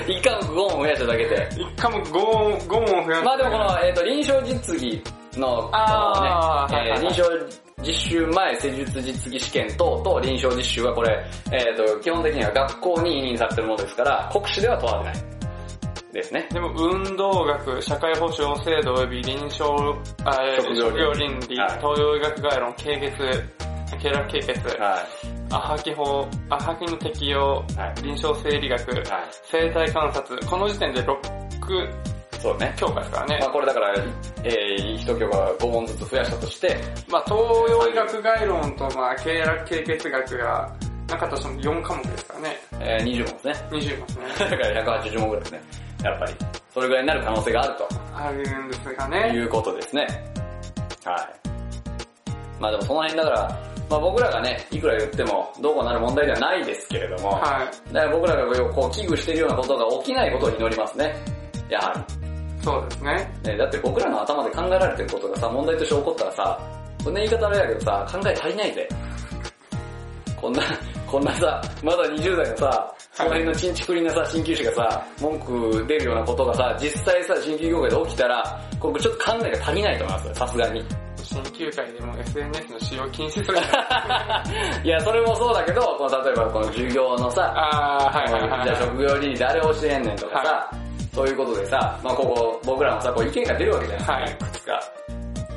(laughs) 一科目5問増やしただけで。1科目 5, 5問増やす。まあでもこの、えっ、と、臨床実技の、あーこのね、はいはいはいえー臨床実習前施術実技試験等と臨床実習はこれ、えっ、と、基本的には学校に委任されてるものですから、国試では問われない。ですね。でも運動学、社会保障制度及び臨床、あえー職業倫理はい東洋医学概論、経血、経絡経血、はアハキ法、アハキの適用、はい臨床生理学、い。はい。生体観察、この時点で6そうね。教科ですからねまあ。これだから、えー、一教科5問ずつ増やしたとして、まあ東洋医学概論とまあ経絡経血学がなかったとしても4科目ですからね。えー、20問ですね。20問ですね。(laughs) だから180問ぐらいですね。やっぱり。それぐらいになる可能性があると。あるんですがいね。うことですね。はい。まあでもその辺だから、まあ僕らがね、いくら言ってもどうこうなる問題ではないですけれども、はい。だから僕らがこう危惧しているようなことが起きないことを祈りますね。やはそうですね。り。ね、だって僕らの頭で考えられてることがさ、問題として起こったらさ、こんな言い方あれだけどさ、考え足りないぜ。こんな、こんなさ、まだ20代のさ、その辺のチンチクリンなさ、鍼灸師がさ、文句出るようなことがさ、実際さ、鍼灸業界で起きたら、これちょっと考えが足りないと思いますよ、さすがに。新旧会でも SNS の使用禁止する。(laughs) いや、それもそうだけど、この例えばこの授業のさ、あー、はいはいはい。じゃあ職業倫理誰教えんねんとかさ、そういうことでさ、まあここ、僕らもさ、こう意見が出るわけじゃないですか、はいいくつか。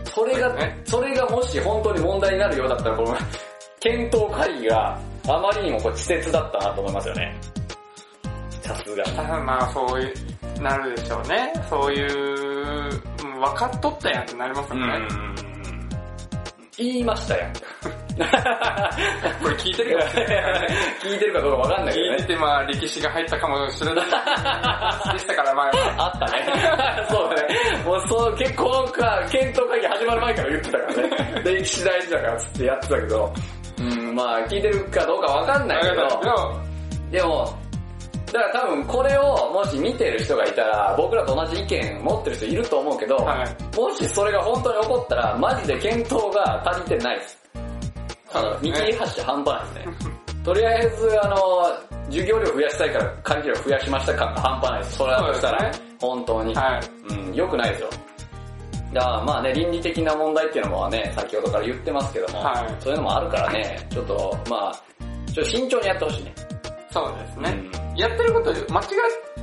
それが、ねそれがもし本当に問題になるようだったら、この、検討会議があまりにもこう稚拙だったなと思いますよね。さすがまあそういう、なるでしょうね。そういう、うん分かっとったやんってなりますよね。言いましたやん。(laughs) (laughs) これ聞いてるか (laughs) 聞いてるかどうかわかんないけどね。聞いててまあ歴史が入ったかもしれない。(laughs) でしたから前は。あったね。そうだね。もうそう、結構か、検討会議始まる前から言ってたからね。歴史大事だからつってやってたけど、うん、まあ聞いてるかどうかわかんないけど、でも、だから多分これをもし見てる人がいたら、僕らと同じ意見持ってる人いると思うけど、はい。もしそれが本当に起こったら、マジで検討が足りてないです。あの、見切り発車半端ないですね。とりあえず、あの、授業料増やしたいからカリキュラム増やしました感が半端ないです。それだとしたら、そうです本当に。はい。うん、良くないですよ。だからまあね、倫理的な問題っていうのもね、先ほどから言ってますけども、はいそういうのもあるからね、ちょっと、まあ、ちょっと慎重にやってほしいね。そうですね。うんやってること間違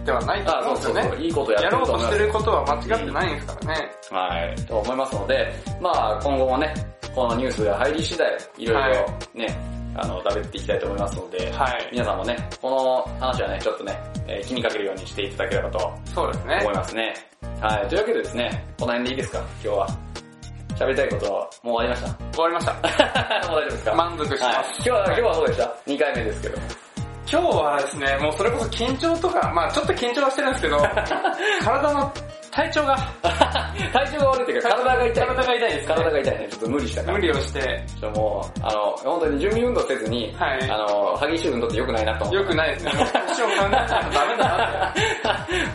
ではないとあ、思うんですよね。そうそうそう。いいことやってやろうとしてることは間違ってないんですからね。はい、と思いますので、まあ今後もね、このニュースが入り次第、いろいろね、あの、食べていきたいと思いますので、はい。皆さんもね、この話はね、ちょっとね、えー気にかけるようにしていただければとそうですね思い。ますね。はい、というわけでですね、この辺でいいですか、今日は。喋りたいことはもう終わりまし終わりました。た (laughs) もう大丈夫ですか？満足してはいます。。今日は、今日はそうでした。2回目ですけど。今日はですね、もうそれこそ緊張とか、まあちょっと緊張はしてるんですけど、(laughs) 体の体調が、(laughs) 体調が悪いっていうか、体が痛い。体が痛いです、体が痛いね。ちょっと無理したから。無理をして、ちょっともう、あの、本当に準備運動せずに、はいあの、激しい運動って良くないなと思良くないですね。もう年を考えたらダメだなって。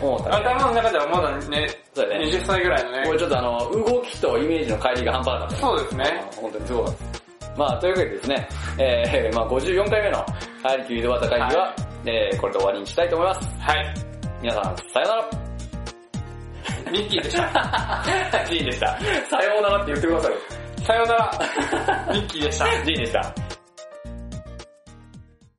(laughs) 思ったね。頭の中ではまだね、そうだね。20歳ぐらいのねこ。れちょっとあの、動きとイメージの乖離が半端なかった。そうですね。本当にすごかった。まあ、というわけでですね、えー、まあ54回目の、ハリキュー井戸端会議は、はえー、これで終わりにしたいと思います。はい。皆さん、さよなら。ミッキーでした。(laughs) ジーンでした。さようならって言ってください。さようなら。ミッキーでした。ジーンでした。